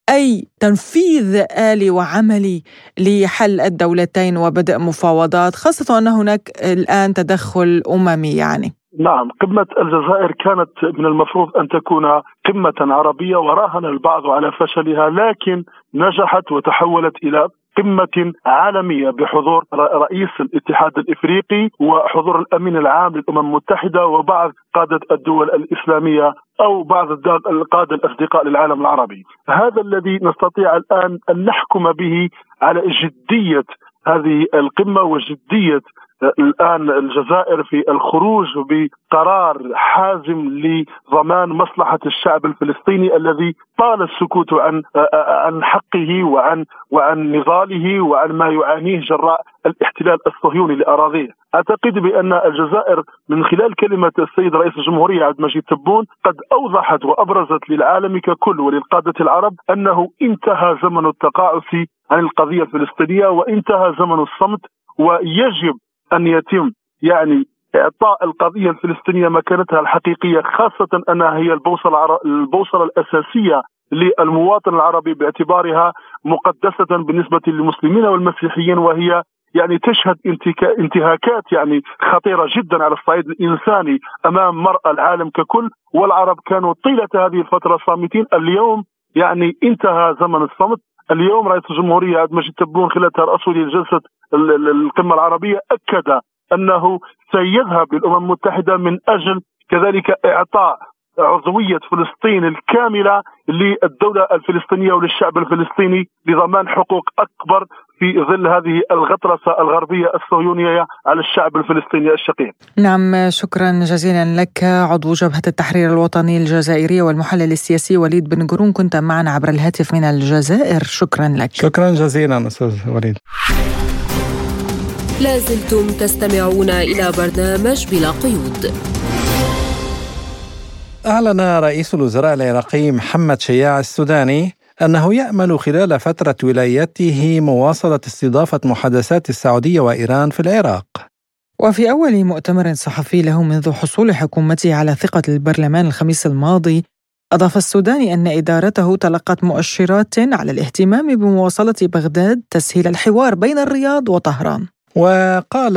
أي تنفيذ آلي وعملي لحل الدولتين وبدء مفاوضات خاصة أن هناك الآن تدخل أممي يعني. نعم قمة الجزائر كانت من المفروض أن تكون قمة عربية وراهن البعض على فشلها لكن نجحت وتحولت إلى قمة عالمية بحضور رئيس الاتحاد الإفريقي وحضور الأمين العام للأمم المتحدة وبعض قادة الدول الإسلامية أو بعض القادة الأصدقاء للعالم العربي. هذا الذي نستطيع الآن أن نحكم به على جدية هذه القمة وجدية الآن الجزائر في الخروج بقرار حازم لضمان مصلحة الشعب الفلسطيني الذي طال السكوت عن عن حقه وعن وعن نضاله وعن ما يعانيه جراء الاحتلال الصهيوني لأراضيه. أعتقد بأن الجزائر من خلال كلمة السيد رئيس الجمهورية عبد المجيد تبون قد أوضحت وأبرزت للعالم ككل وللقادة العرب أنه انتهى زمن التقاعس عن القضية الفلسطينية وانتهى زمن الصمت ويجب أن يتم يعني إعطاء القضية الفلسطينية مكانتها الحقيقية خاصة أنها هي البوصلة البوصلة الأساسية للمواطن العربي باعتبارها مقدسة بالنسبة للمسلمين والمسيحيين وهي يعني تشهد انتهاكات يعني خطيرة جدا على الصعيد الإنساني أمام مرأى العالم ككل والعرب كانوا طيلة هذه الفترة صامتين. اليوم يعني انتهى زمن الصمت اليوم رئيس الجمهورية عبد المجيد تبون خلال ترأسه لجلسه القمة العربية أكد أنه سيذهب للأمم المتحدة من أجل كذلك إعطاء عضوية فلسطين الكاملة للدولة الفلسطينية وللشعب الفلسطيني لضمان حقوق أكبر في ظل هذه الغطرسة الغربية الصهيونية على الشعب الفلسطيني الشقيق. نعم شكرا جزيلا لك عضو جبهة التحرير الوطني الجزائرية والمحلل السياسي وليد بن قرون كنت معنا عبر الهاتف من الجزائر شكرا لك. شكرا جزيلا أستاذ وليد. لازلتم تستمعون إلى برنامج بلا قيود أعلن رئيس الوزراء العراقي محمد شياع السوداني أنه يأمل خلال فترة ولايته مواصلة استضافة محادثات السعودية وإيران في العراق. وفي أول مؤتمر صحفي له منذ حصول حكومته على ثقة البرلمان الخميس الماضي أضاف السوداني أن إدارته تلقت مؤشرات على الاهتمام بمواصلة بغداد تسهيل الحوار بين الرياض وطهران. وقال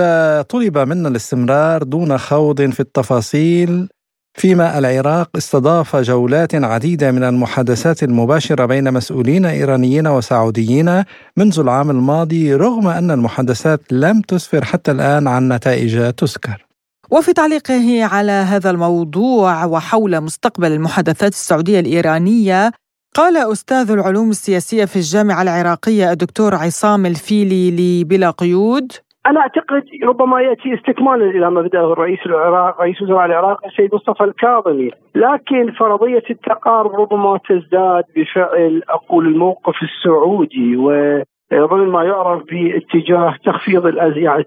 طلب منا الاستمرار دون خوض في التفاصيل فيما العراق استضاف جولات عديدة من المحادثات المباشرة بين مسؤولين إيرانيين وسعوديين منذ العام الماضي رغم أن المحادثات لم تسفر حتى الآن عن نتائج تذكر. وفي تعليقه على هذا الموضوع وحول مستقبل المحادثات السعودية الإيرانية قال أستاذ العلوم السياسية في الجامعة العراقية الدكتور عصام الفيلي لبلا قيود أنا أعتقد ربما يأتي استكمالا إلى ما بداه الرئيس العراق رئيس وزراء العراق السيد مصطفى الكاظمي، لكن فرضية التقارب ربما تزداد بفعل أقول الموقف السعودي و ضمن ما يعرف باتجاه تخفيض يعني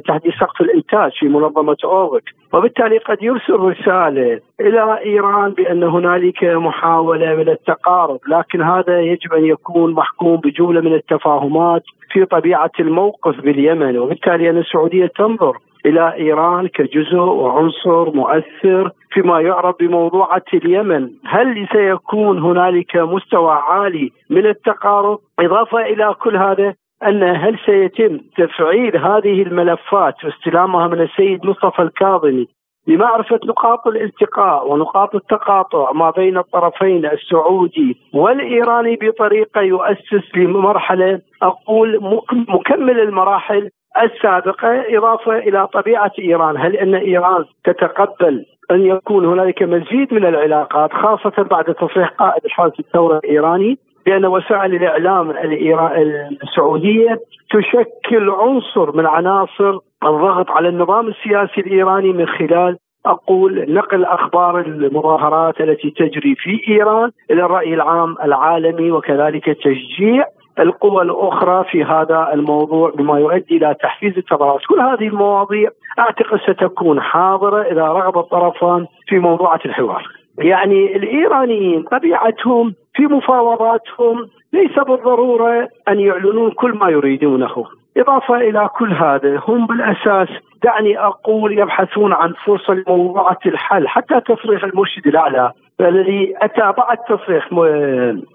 تحديد سقف الإنتاج في منظمة اوبك، وبالتالي قد يرسل رسالة إلى إيران بأن هنالك محاولة من التقارب، لكن هذا يجب أن يكون محكوم بجملة من التفاهمات في طبيعة الموقف باليمن، وبالتالي أن السعودية تنظر إلى إيران كجزء وعنصر مؤثر فيما يعرف بموضوعة اليمن، هل سيكون هنالك مستوى عالي من التقارب؟ إضافة إلى كل هذا أن هل سيتم تفعيل هذه الملفات واستلامها من السيد مصطفى الكاظمي لمعرفة نقاط الالتقاء ونقاط التقاطع ما بين الطرفين السعودي والإيراني بطريقة يؤسس لمرحلة أقول مكمل المراحل السابقة إضافة إلى طبيعة إيران. هل أن إيران تتقبل أن يكون هنالك مزيد من العلاقات خاصة بعد تصريح قائد الحرس الثورة الإيراني بأن وسائل الإعلام السعودية تشكل عنصر من عناصر الضغط على النظام السياسي الإيراني من خلال أقول نقل أخبار المظاهرات التي تجري في إيران إلى الرأي العام العالمي وكذلك تشجيع القوى الأخرى في هذا الموضوع بما يؤدي إلى تحفيز التظاهرات، كل هذه المواضيع أعتقد ستكون حاضرة إذا رغب الطرفان في موضوعة الحوار. يعني الإيرانيين طبيعتهم في مفاوضاتهم ليس بالضرورة أن يعلنون كل ما يريدونه، إضافة إلى كل هذا هم بالأساس دعني أقول يبحثون عن فرصة لموضوعة الحل حتى تصريح المرشد الأعلى. الذي أتى بعد تصريح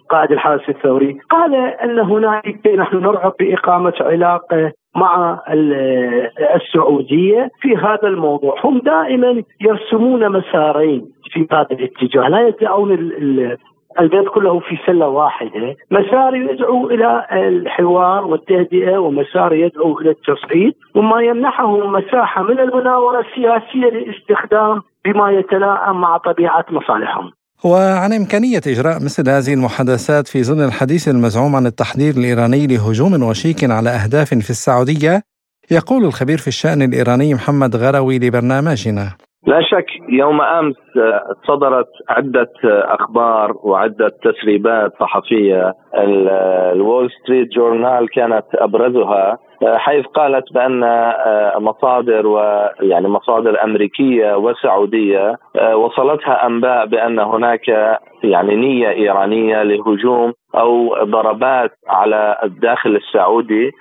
قائد الحرس الثوري قال أن هنالك نحن نرغب بإقامة علاقه مع السعودية في هذا الموضوع، هم دائما يرسمون مسارين في هذا الاتجاه، لا يدعون البيض كله في سلة واحدة، مسار يدعو إلى الحوار والتهدئة ومسار يدعو إلى التصعيد، وما يمنحهم مساحة من المناورة السياسية لاستخدام بما يتلائم مع طبيعة مصالحهم. وعن إمكانية إجراء مثل هذه المحادثات في ظل الحديث المزعوم عن التحضير الإيراني لهجوم وشيك على أهداف في السعودية يقول الخبير في الشأن الإيراني محمد غروي لبرنامجنا. لا شك يوم أمس صدرت عدة أخبار وعدة تسريبات صحفية. الول ستريت جورنال كانت أبرزها. حيث قالت بأن مصادر ويعني مصادر أمريكية وسعودية وصلتها أنباء بأن هناك يعني نية إيرانية لهجوم أو ضربات على الداخل السعودي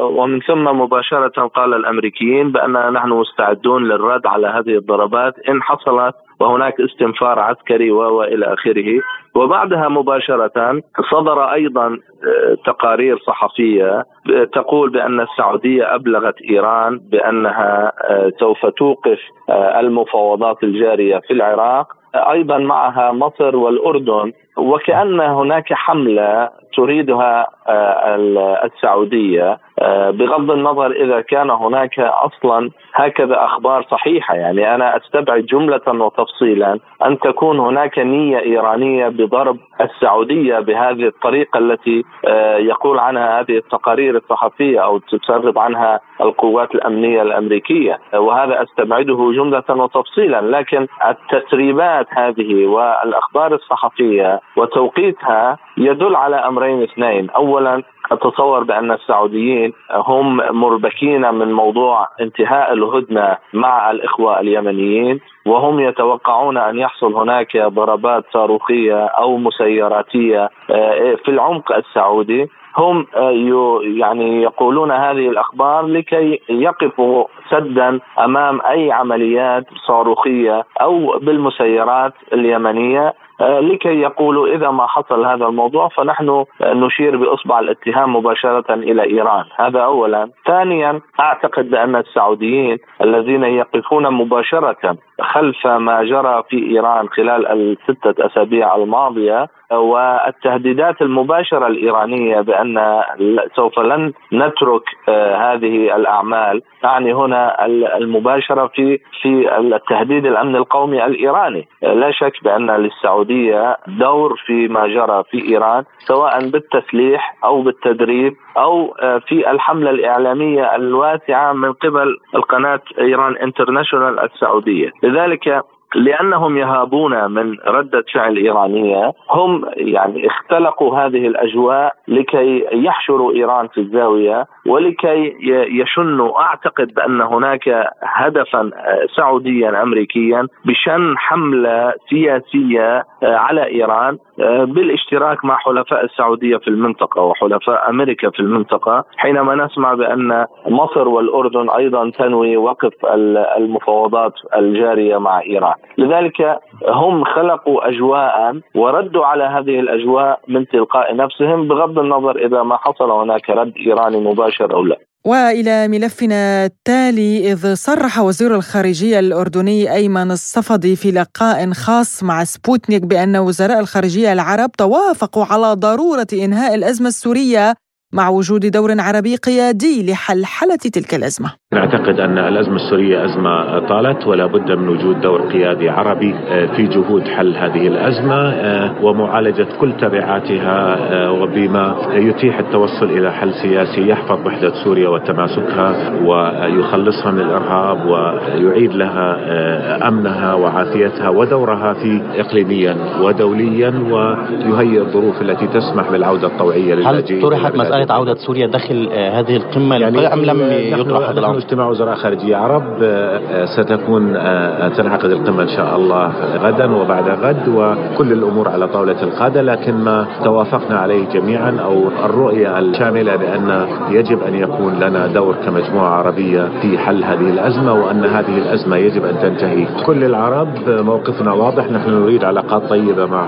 ومن ثم مباشرة قال الأمريكيين بأن نحن مستعدون للرد على هذه الضربات. إن حصلت وهناك استنفار عسكري وإلى آخره. وبعدها مباشرة صدر أيضا تقارير صحفية تقول بأن السعودية أبلغت إيران بأنها سوف توقف المفاوضات الجارية في العراق. أيضا معها مصر والأردن. وكأن هناك حملة تريدها السعودية. آه، بغض النظر إذا كان هناك أصلا هكذا أخبار صحيحة. يعني أنا أستبعد جملة وتفصيلا أن تكون هناك نية إيرانية بضرب السعودية بهذه الطريقة التي آه، يقول عنها هذه التقارير الصحفية أو تسرب عنها القوات الأمنية الأمريكية. وهذا أستبعده جملة وتفصيلا. لكن التسريبات هذه والأخبار الصحفية وتوقيتها يدل على أمرين اثنين. اولا أتصور بأن السعوديين هم مربكين من موضوع انتهاء الهدنة مع الإخوة اليمنيين وهم يتوقعون أن يحصل هناك ضربات صاروخية أو مسيراتية آه، في العمق السعودي. هم آه، يعني يقولون هذه الأخبار لكي يقفوا سدا أمام أي عمليات صاروخية أو بالمسيرات اليمنية. لكي يقولوا إذا ما حصل هذا الموضوع فنحن نشير بإصبع الاتهام مباشرة إلى إيران، هذا اولا. ثانيا أعتقد بأن السعوديين الذين يقفون مباشرة خلف ما جرى في إيران خلال الستة أسابيع الماضية والتهديدات المباشرة الإيرانية بأن سوف لن نترك آه، هذه الأعمال اعني هنا المباشرة في في التهديد الأمن القومي الإيراني. لا شك بأن للسعودية دور في ما جرى في إيران سواء بالتسليح أو بالتدريب أو آه، في الحملة الإعلامية الواسعة من قبل القناة إيران انترناشونال السعودية. لذلك لأنهم يهابون من ردة فعل إيرانية هم يعني اختلقوا هذه الأجواء لكي يحشروا إيران في الزاوية ولكي يشنوا. أعتقد بأن هناك هدفا سعوديا امريكيا بشن حملة سياسية على إيران. بالاشتراك مع حلفاء السعودية في المنطقة وحلفاء أمريكا في المنطقة حينما نسمع بأن مصر والأردن أيضا تنوي وقف المفاوضات الجارية مع إيران لذلك هم خلقوا أجواء وردوا على هذه الأجواء من تلقاء نفسهم بغض النظر إذا ما حصل هناك رد إيراني مباشر أو لا. وإلى ملفنا التالي إذ صرح وزير الخارجية الأردني أيمن الصفدي في لقاء خاص مع سبوتنيك بأن وزراء الخارجية العرب توافقوا على ضرورة إنهاء الأزمة السورية مع وجود دور عربي قيادي لحلحلة تلك الأزمة. نعتقد أن الأزمة السورية أزمة طالت ولا بد من وجود دور قيادي عربي آه، في جهود حل هذه الأزمة آه، ومعالجة كل تبعاتها آه، وبما يتيح التوصل إلى حل سياسي يحفظ وحدة سوريا وتماسكها ويخلصها من الإرهاب ويعيد لها أمنها وعافيتها ودورها في إقليميا ودوليا ويهيئ الظروف التي تسمح بالعودة الطوعية للاجئين هل طرحت مسألة عودة سوريا داخل هذه القمة يعني أم لم يطرح هذا الأمر؟ اجتماع وزراء خارجية عرب آه، آه، ستكون تنعقد القمة إن شاء الله غدا وبعد غد وكل الأمور على طاولة القادة لكن ما توافقنا عليه جميعا أو الرؤية الشاملة بأن يجب أن يكون لنا دور كمجموعة عربية في حل هذه الأزمة وأن هذه الأزمة يجب أن تنتهي. كل العرب موقفنا واضح نحن نريد علاقات طيبة مع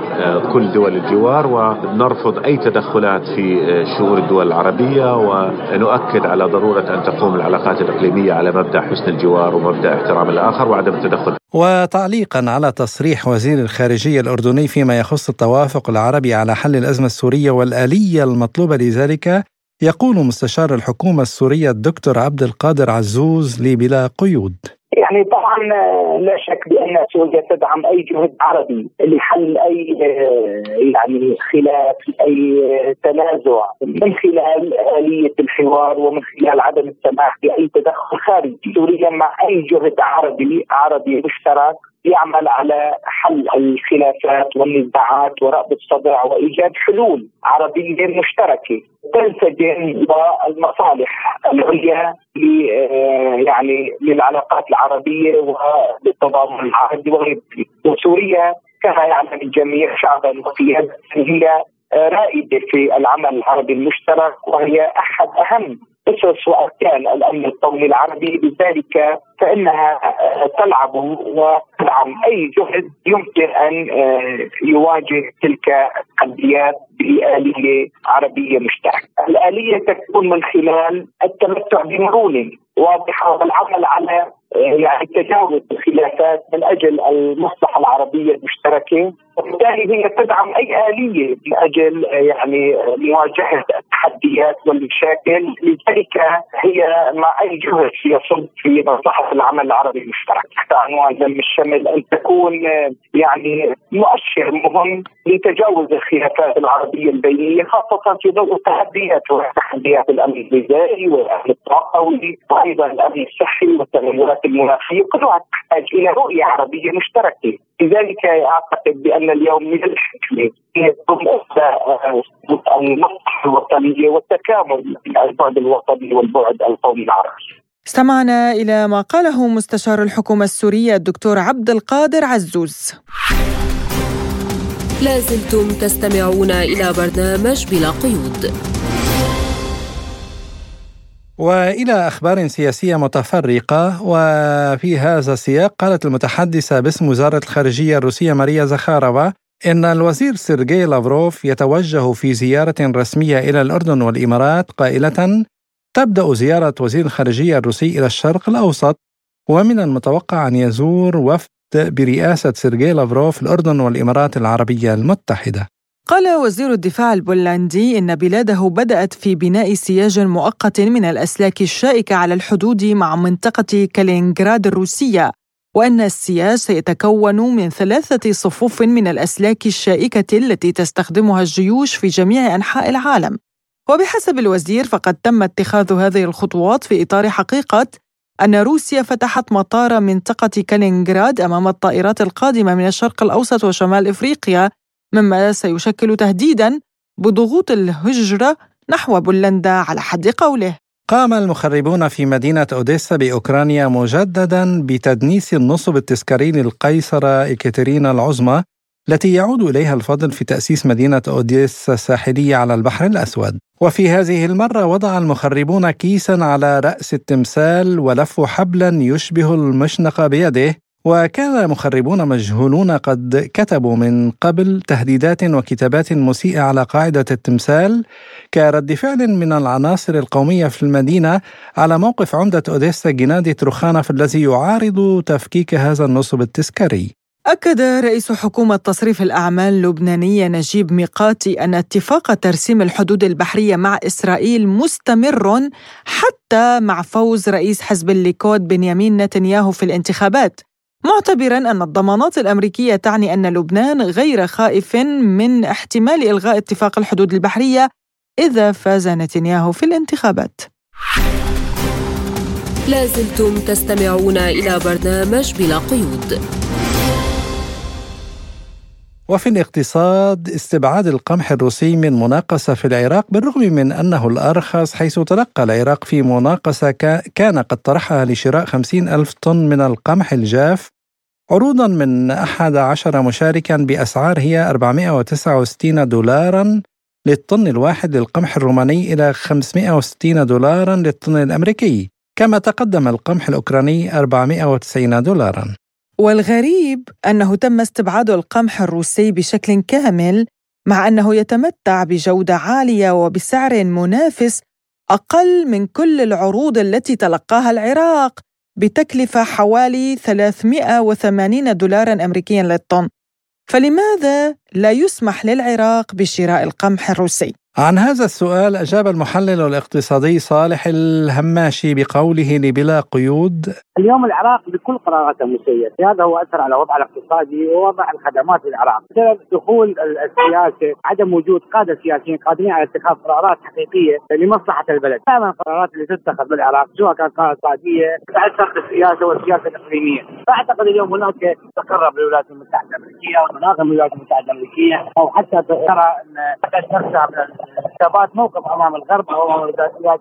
كل دول الجوار ونرفض أي تدخلات في شؤون الدول العربية ونؤكد على ضرورة أن تقوم العلاقات الإقليمية على مبدأ حسن الجوار ومبدأ احترام الآخر وعدم التدخل. وتعليقا على تصريح وزير الخارجية الأردني فيما يخص التوافق العربي على حل الأزمة السورية والآلية المطلوبة لذلك يقول مستشار الحكومة السورية الدكتور عبد القادر عزوز لبلا قيود. يعني طبعا لا شك بأن سوريا تدعم أي جهد عربي لحل أي يعني خلاف أي تنازع من خلال آلية الحوار ومن خلال عدم السماح بأي تدخل خارجي، سوريا مع أي جهد عربي عربي مشترك يعمل على حل الخلافات والنزاعات ورأب الصدع وإيجاد حلول عربية مشتركة تنسجم والمصالح العليا يعني للعلاقات العربية وللتضامن العربي وغيره وسوريا كما يعلم الجميع شعبا وقياده هي رائدة في العمل العربي المشترك وهي أحد أهم أسس وأركان الأمن القومي العربي. لذلك فإنها تلعب وتدعم أي جهد يمكن أن يواجه تلك التحديات بآلية عربية مشتركة الآلية تكون من خلال التمتع بمرونة واضحة والعمل على يعني تجاوز الخلافات من أجل المصلحة العربية المشتركة. وبالتالي هي تدعم أي آلية من أجل يعني مواجهة التحديات والمشاكل. لذلك هي مع أي جهد يصب في مصلحة العمل العربي المشترك تحت عنوان لم الشمل أن تكون يعني مؤشر مهم لتجاوز الخلافات العربية البينية خاصة في ضوء التحديات وتحديات الأمن الغذائي والأمن الطاقوي وأيضا الأمن الصحي والتغيرات المناخية كلها تحتاج إلى رؤية عربية مشتركة لذلك أعتقد بأن اليوم من الحكمة ضمن المصلحة الوطنية والتكامل بين البعد الوطني والبعد القومي العربي. استمعنا إلى ما قاله مستشار الحكومة السورية الدكتور عبد القادر عزوز. لازلتم تستمعون إلى برنامج بلا قيود. وإلى أخبار سياسية متفرقة وفي هذا السياق قالت المتحدثة باسم وزارة الخارجية الروسية ماريا زخارova إن الوزير سيرجي لافروف يتوجه في زيارة رسمية إلى الأردن والإمارات قائلة تبدأ زيارة وزير الخارجية الروسي إلى الشرق الأوسط ومن المتوقع أن يزور وفد برئاسة سيرجي لافروف الأردن والإمارات العربية المتحدة. قال وزير الدفاع البولندي إن بلاده بدأت في بناء سياج مؤقت من الأسلاك الشائكة على الحدود مع منطقة كالينغراد الروسية وأن السياج سيتكون من ثلاثة صفوف من الأسلاك الشائكة التي تستخدمها الجيوش في جميع أنحاء العالم. وبحسب الوزير فقد تم اتخاذ هذه الخطوات في إطار حقيقة أن روسيا فتحت مطار منطقة كالينغراد أمام الطائرات القادمة من الشرق الأوسط وشمال إفريقيا مما سيشكل تهديدا بضغوط الهجرة نحو بولندا على حد قوله. قام المخربون في مدينة أوديسا بأوكرانيا مجددا بتدنيس النصب التذكاري للقيصرة إكاترينا العظمى التي يعود إليها الفضل في تأسيس مدينة أوديسا الساحلية على البحر الأسود. وفي هذه المرة وضع المخربون كيسا على رأس التمثال ولفوا حبلا يشبه المشنقة بيده وكان مخربون مجهولون قد كتبوا من قبل تهديدات وكتابات مسيئة على قاعدة التمثال كرد فعل من العناصر القومية في المدينة على موقف عمدة أوديسا جنادي تروخانف الذي يعارض تفكيك هذا النصب التذكاري أكد رئيس حكومة تصريف الأعمال اللبنانية نجيب ميقاتي أن اتفاق ترسيم الحدود البحرية مع إسرائيل مستمر حتى مع فوز رئيس حزب الليكود بنيامين نتنياهو في الانتخابات معتبرا أن الضمانات الأمريكية تعني أن لبنان غير خائف من احتمال إلغاء اتفاق الحدود البحرية إذا فاز نتنياهو في الانتخابات. لازلتم تستمعون إلى برنامج بلا قيود. وفي الاقتصاد استبعاد القمح الروسي من مناقصة في العراق بالرغم من أنه الأرخص حيث تلقى العراق في مناقصة كان قد طرحها لشراء خمسين ألف طن من القمح الجاف عروضا من أحد عشر مشاركا بأسعار هي 469 دولارا للطن الواحد للقمح الروماني إلى 560 دولارا للطن الأمريكي كما تقدم القمح الأوكراني 490 دولارا. والغريب أنه تم استبعاد القمح الروسي بشكل كامل مع أنه يتمتع بجودة عالية وبسعر منافس أقل من كل العروض التي تلقاها العراق بتكلفة حوالي 380 دولارا أمريكيا للطن فلماذا لا يسمح للعراق بشراء القمح الروسي؟ عن هذا السؤال أجاب المحلل الاقتصادي صالح الهماشي بقوله لبلا قيود. اليوم العراق بكل قراراته مسير. هذا هو أثر على وضع الاقتصادي ووضع الخدمات في العراق. بسبب دخول السياسة عدم وجود قادة سياسيين قادرين على اتخاذ قرارات حقيقية لمصلحة البلد. دائما القرارات اللي تتخذ بالعراق سواء كانت قرارات اقتصادية تأثر بالسياسة والسياسة الإقليمية. فأعتقد اليوم هناك تقرب للولايات المتحدة الأمريكية وتناغم الولايات المتحدة الأمريكية أو حتى ترى أن اثبات موقف أمام الغرب أو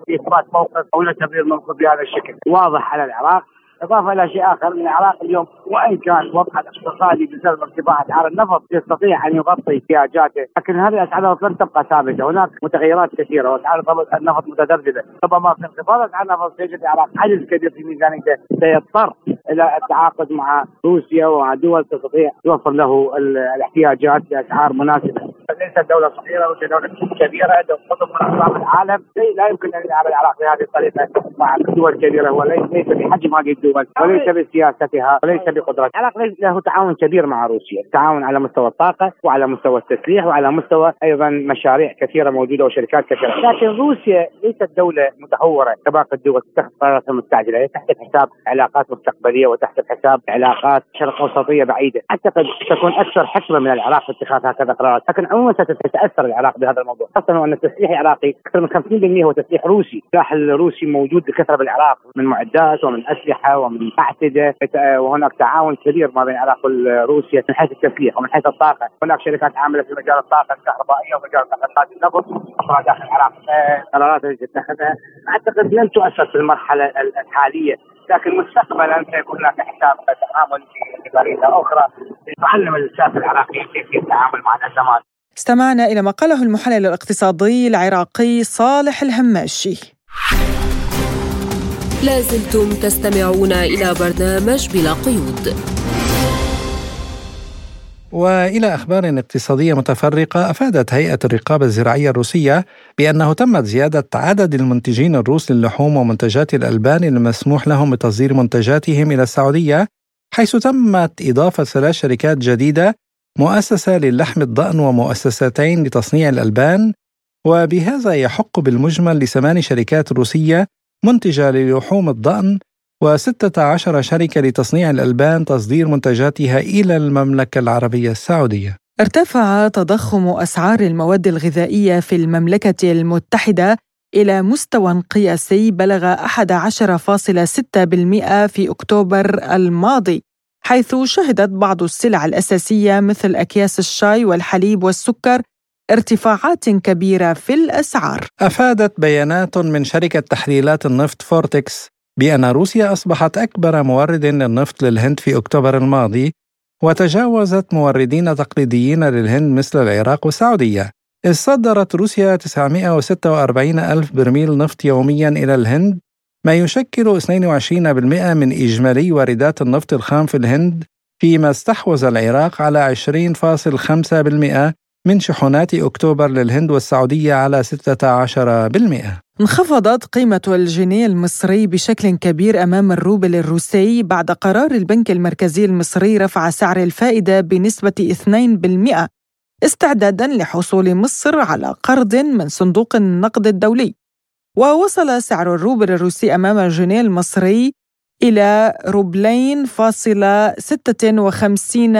إثبات موقف أو تبرير موقف بهذا الشكل. واضح على العراق. إضافة إلى شيء آخر إن العراق اليوم وإن كان وضعها الاقتصادي بسبب ارتفاع أسعار النفط يستطيع أن يغطي احتياجاته، لكن هذه اسعار لن تبقى ثابتة، هناك متغيرات كثيرة وأسعار النفط متذبذبة، ربما في انخفاض أسعار النفط سيجد العراق حجز كبير في ميزانيته. سيضطر إلى التعاقد مع روسيا ومع دول تستطيع توفر له الاحتياجات باسعار مناسبة. ليست دولة صغيرة روسيا دولة كبيرة قطب من اقطاب العالم. لا يمكن أن يلعب العراق بهذه الطريقة. مع دول كبيره وليس بحجم هذه الدول وليس بسياستها وليس بقدرتها. العراق له تعاون كبير مع روسيا. تعاون على مستوى الطاقة وعلى مستوى التسليح وعلى مستوى أيضا مشاريع كثيرة موجودة وشركات كثيرة. لكن روسيا ليست دولة متهورة كباقي الدول تتخذ قراراتها مستعجله هي تحت حساب علاقات مستقبلية وتحت حساب علاقات شرق أوسطية بعيدة. أعتقد تكون أكثر حكمه من العراق في اتخاذ هكذا قرارات. لكن عموما ستتأثر العراق بهذا الموضوع. خاصة وان التسليح العراقي أكثر من 50% هو تسليح روسي. السلاح الروسي موجود بكثرة بالعراق من معدات ومن أسلحة ومن أعتدة. وهناك تعاون كبير ما بين العراق وروسيا من حيث التسليح ومن حيث الطاقة. هناك شركات عاملة في مجال الطاقة الكهربائية ومجال طاقه النفط داخل العراق. القرارات التي تتخذها أعتقد لن تؤثر في المرحلة الحالية. لكن مستقبلا سيكون هناك حساب تعامل بطريقه أخرى تعلم السياسة العراقية كيف التعامل مع الأزمات. استمعنا إلى ما قاله المحلل الاقتصادي العراقي صالح الهماشي. لازلتم تستمعون إلى برنامج بلا قيود. وإلى أخبار اقتصادية متفرقة أفادت هيئة الرقابة الزراعية الروسية بأنه تمت زيادة عدد المنتجين الروس للحوم ومنتجات الألبان المسموح لهم بتصدير منتجاتهم إلى السعودية حيث تمت إضافة ثلاث شركات جديدة مؤسسة للحم الضأن ومؤسستين لتصنيع الألبان وبهذا يحق بالمجمل لثمان شركات روسية منتجة للحوم الضأن و16 شركة لتصنيع الألبان تصدير منتجاتها إلى المملكة العربية السعودية. ارتفع تضخم أسعار المواد الغذائية في المملكة المتحدة إلى مستوى قياسي بلغ 11.6% في أكتوبر الماضي، حيث شهدت بعض السلع الأساسية مثل أكياس الشاي والحليب والسكر ارتفاعات كبيرة في الأسعار. أفادت بيانات من شركة تحليلات النفط فورتكس بأن روسيا أصبحت أكبر مورد للنفط للهند في أكتوبر الماضي وتجاوزت موردين تقليديين للهند مثل العراق والسعودية. إذ صدرت روسيا 946 ألف برميل نفط يوميا إلى الهند ما يشكل 22% من إجمالي واردات النفط الخام في الهند فيما استحوذ العراق على 20.5% من شحنات أكتوبر للهند والسعودية على 16%. انخفضت قيمة الجنيه المصري بشكل كبير أمام الروبل الروسي بعد قرار البنك المركزي المصري رفع سعر الفائدة بنسبة 2% استعدادا لحصول مصر على قرض من صندوق النقد الدولي ووصل سعر الروبل الروسي أمام الجنيه المصري إلى روبلين فاصلة 56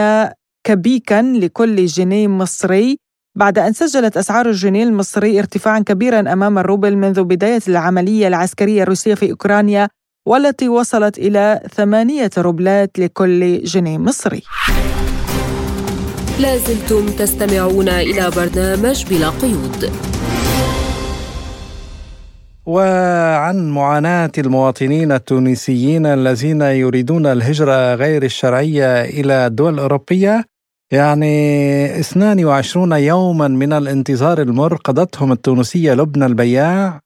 كبيكا لكل جنيه مصري. بعد أن سجلت أسعار الجنيه المصري ارتفاعا كبيرا أمام الروبل منذ بداية العملية العسكرية الروسية في أوكرانيا والتي وصلت إلى ثمانية روبلات لكل جنيه مصري. لازلتم تستمعون إلى برنامج بلا قيود. وعن معاناة المواطنين التونسيين الذين يريدون الهجرة غير الشرعية إلى الدول الأوروبية يعني 22 يوما من الانتظار المر قضتهم التونسية لبنى البياع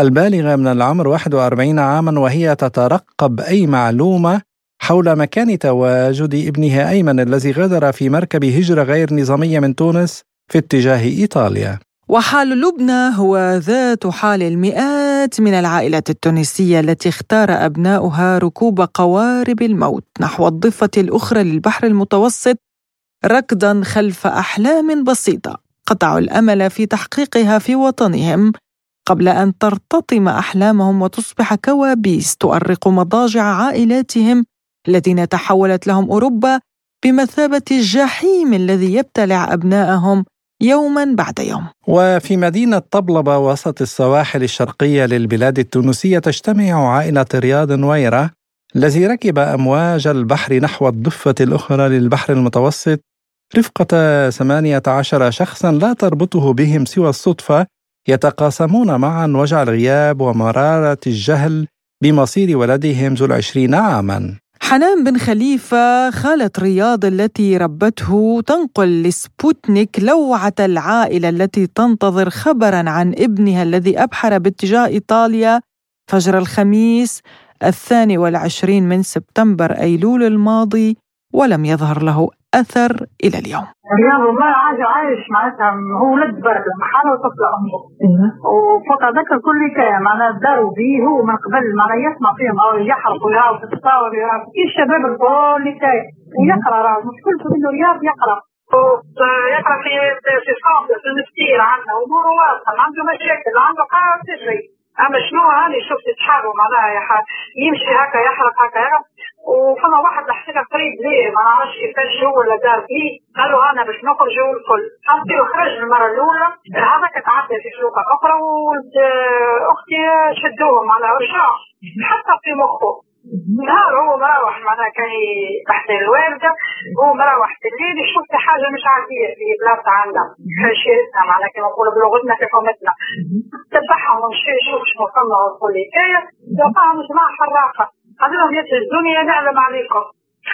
البالغة من العمر 41 عاما وهي تترقب أي معلومة حول مكان تواجد ابنها أيمن الذي غادر في مركب هجرة غير نظامية من تونس في اتجاه إيطاليا. وحال لبنى هو ذات حال المئات من العائلات التونسية التي اختار أبناؤها ركوب قوارب الموت نحو الضفة الأخرى للبحر المتوسط ركضا خلف أحلام بسيطة قطعوا الأمل في تحقيقها في وطنهم قبل أن ترتطم أحلامهم وتصبح كوابيس تؤرق مضاجع عائلاتهم الذين تحولت لهم أوروبا بمثابة الجحيم الذي يبتلع ابنائهم يوما بعد يوم. وفي مدينة طبلبة وسط السواحل الشرقية للبلاد التونسية تجتمع عائلة رياض نويرة الذي ركب أمواج البحر نحو الضفة الأخرى للبحر المتوسط رفقة ثمانية عشر شخصا لا تربطه بهم سوى الصدفة يتقاسمون معا وجع الغياب ومرارة الجهل بمصير ولدهم ذو العشرين عاما. حنان بن خليفة خالة رياض التي ربته تنقل لسبوتنيك لوعة العائلة التي تنتظر خبرا عن ابنها الذي أبحر باتجاه إيطاليا فجر الخميس الثاني والعشرين من سبتمبر أيلول الماضي. ولم يظهر له أثر إلى اليوم. اليوم ما عاد عايش معناتها هو ولد برد محل وطفل أمه وفوق ذكر كل شيء معناها داروا به هو من قبل معناها يسمع فيهم أو يحرقوا يراو في التصاور كل الشباب كل شيء. ويقرأ راه مشكلته إنه رياض يقرأ. يقرا في في في المستير عنده اموره واضحه ما عنده مشاكل عنده قاعد تجري. أما شنو هاني شفت تحاربوا معناها يمشي هكا يحرق هكا وفما واحد حسينا قريب ليه؟ ما نعرفش كيفاش هو ولا دار فيه قال له أنا باش نخرجوا الكل حطي خرج المرة الأولى. هذاك تعدى في شلوكه أخرى واختي شدوهم على رجع حتى في مخه. نهار هو مروح معناها كان تحت الوالدة هو مروح في الليل شفت حاجة مش عادية في بلاصة عندنا. في شيرتنا معناها كما نقولوا بلغتنا في قومتنا تبعهم ونمشي شنو فما وكل حكايه لقاهم جماعة حراقه قال أنا اعلم عليكم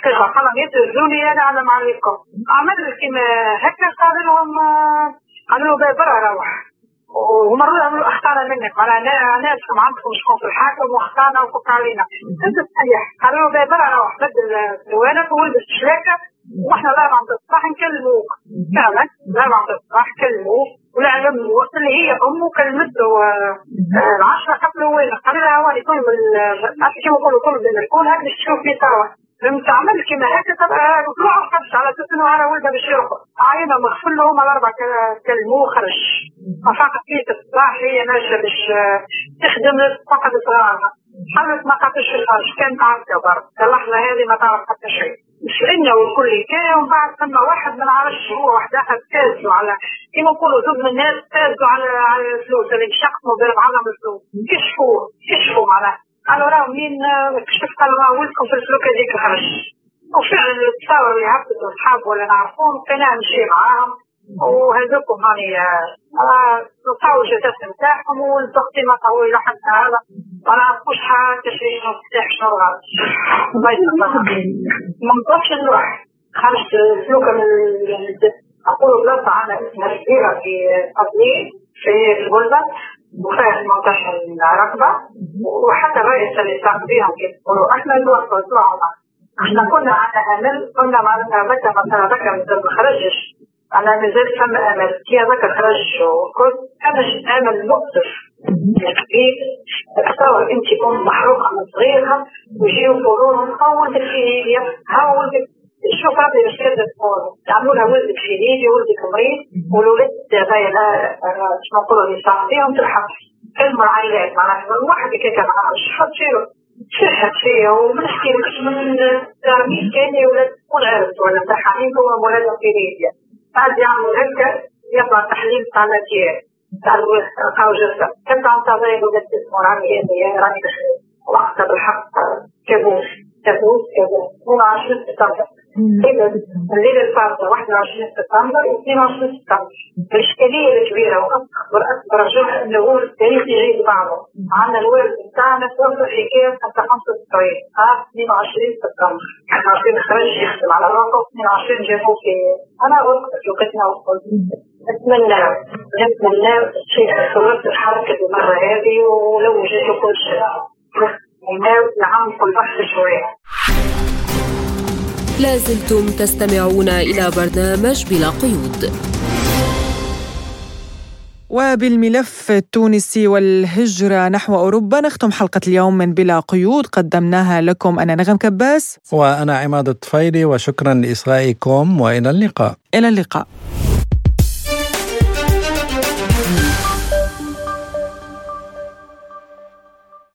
قال لهم يتهزوني أنا اعلم عليكم عمل كيما هكا قال لهم قالوا له برا روح. ومرة يعملوا اخطانا منك. معناها ناس عندكم شكون في الحاكم واخطانا وفك علينا أنت صحيح. قالوا له برا روح. بدل الوالد وولبس شلاكه وإحنا الاربعة الصباح نكلموك. فعلا الاربعة الصباح كلموه والعلم وقت اللي هي أمه كلمته العشرة قبل وين قال لها هواني كل كيما نقولوا كل بالكون هذا تشوف في توا فهمت عمل كيما هكا طلعوا خرج على أساس انه أنا ولده باش يرقد عينا مغفل لهم الاربعة كلموه خرج. فقط في الصباح هي ماشيه باش تخدم فقط صغارها. حلت ما قطش الخرج كانت عارفه برك اللحظه هذه ما تعرف حتى شيء. عندنا والكل كان ومن بعد ثم واحد ما نعرفش هو واحد تازوا على كيما نقولوا زوج من الناس تازوا على على الفلوس اللي شقموا بعضهم الفلوس. كشفوا كشفوا معناها؟ قالوا راه مين كشف قالوا راه ولدكم في الفلوس هذيك خرج وفعلا التصاور اللي هبطوا اصحاب ولا نعرفهم كان نمشي معاهم وهذوكم هاني نطاو الجثث نتاعهم والضغطي ما طوي لحد هذا ما نعرفوش حتى شيء مفتاح شنو غلط الله يسلمك ما نقدرش نروح خرجت سلوكة من أقول بلاصة عندنا اسمها كبيرة في قصدين في الغلبة وفيها 18 ركبة وحتى الرئيس اللي ساق بيهم كيف يقولوا إحنا نوصل طلعوا إحنا كنا عندنا أمل كنا معناتها متى مثلا ذكر ما خرجش أنا مازال فما أمل. كي هذاك خرج وكل أنا أمل مؤسف كبير تصور أنت أم محروقة من صغيرها ويجيو يقولوا لهم ها ولدك في شوف ربي باش كذا تقول يعملوا لها ولدك في ليبيا ولدك مريض والولد شنو نقولوا اللي صاحبيهم تلحق كلمة معناها واحد كيكا ما نعرفش حط فيه. فرحت فيا وما نحكيلكش من مين كان ولاد والعرس ولا نتاع حبيب هو ولادهم في ليبيا بعد يعمل هكا يطلع تحليل تاع الاتيار تاع لقاو جثه كنت عم تعطي ولد اسمه راني راني وقت بالحق كابوس كابوس كابوس. 22 سبتمبر الليلة الفارطة 21 سبتمبر و 22 سبتمبر الإشكالية الكبيرة وأكبر أكبر جزء اللي هو التاريخ يجي بعضه. عندنا الوالد بتاعنا توفى كيف حتى 95 ها 22 سبتمبر. إحنا عارفين خرج يخدم على الرقم 22 جابوه في أنا قلت في وقتنا وقلت نتمنى نتمنى شيء صورت الحركة المرة هذه ولو جاتوا كل شيء. نعمقوا البحث شوية. لازلتم تستمعون إلى برنامج بلا قيود. وبالملف التونسي والهجرة نحو أوروبا نختم حلقة اليوم من بلا قيود. قدمناها لكم أنا نغم كباس. وأنا عماد الطفيلي وشكرا لإصغائكم وإلى اللقاء. إلى اللقاء.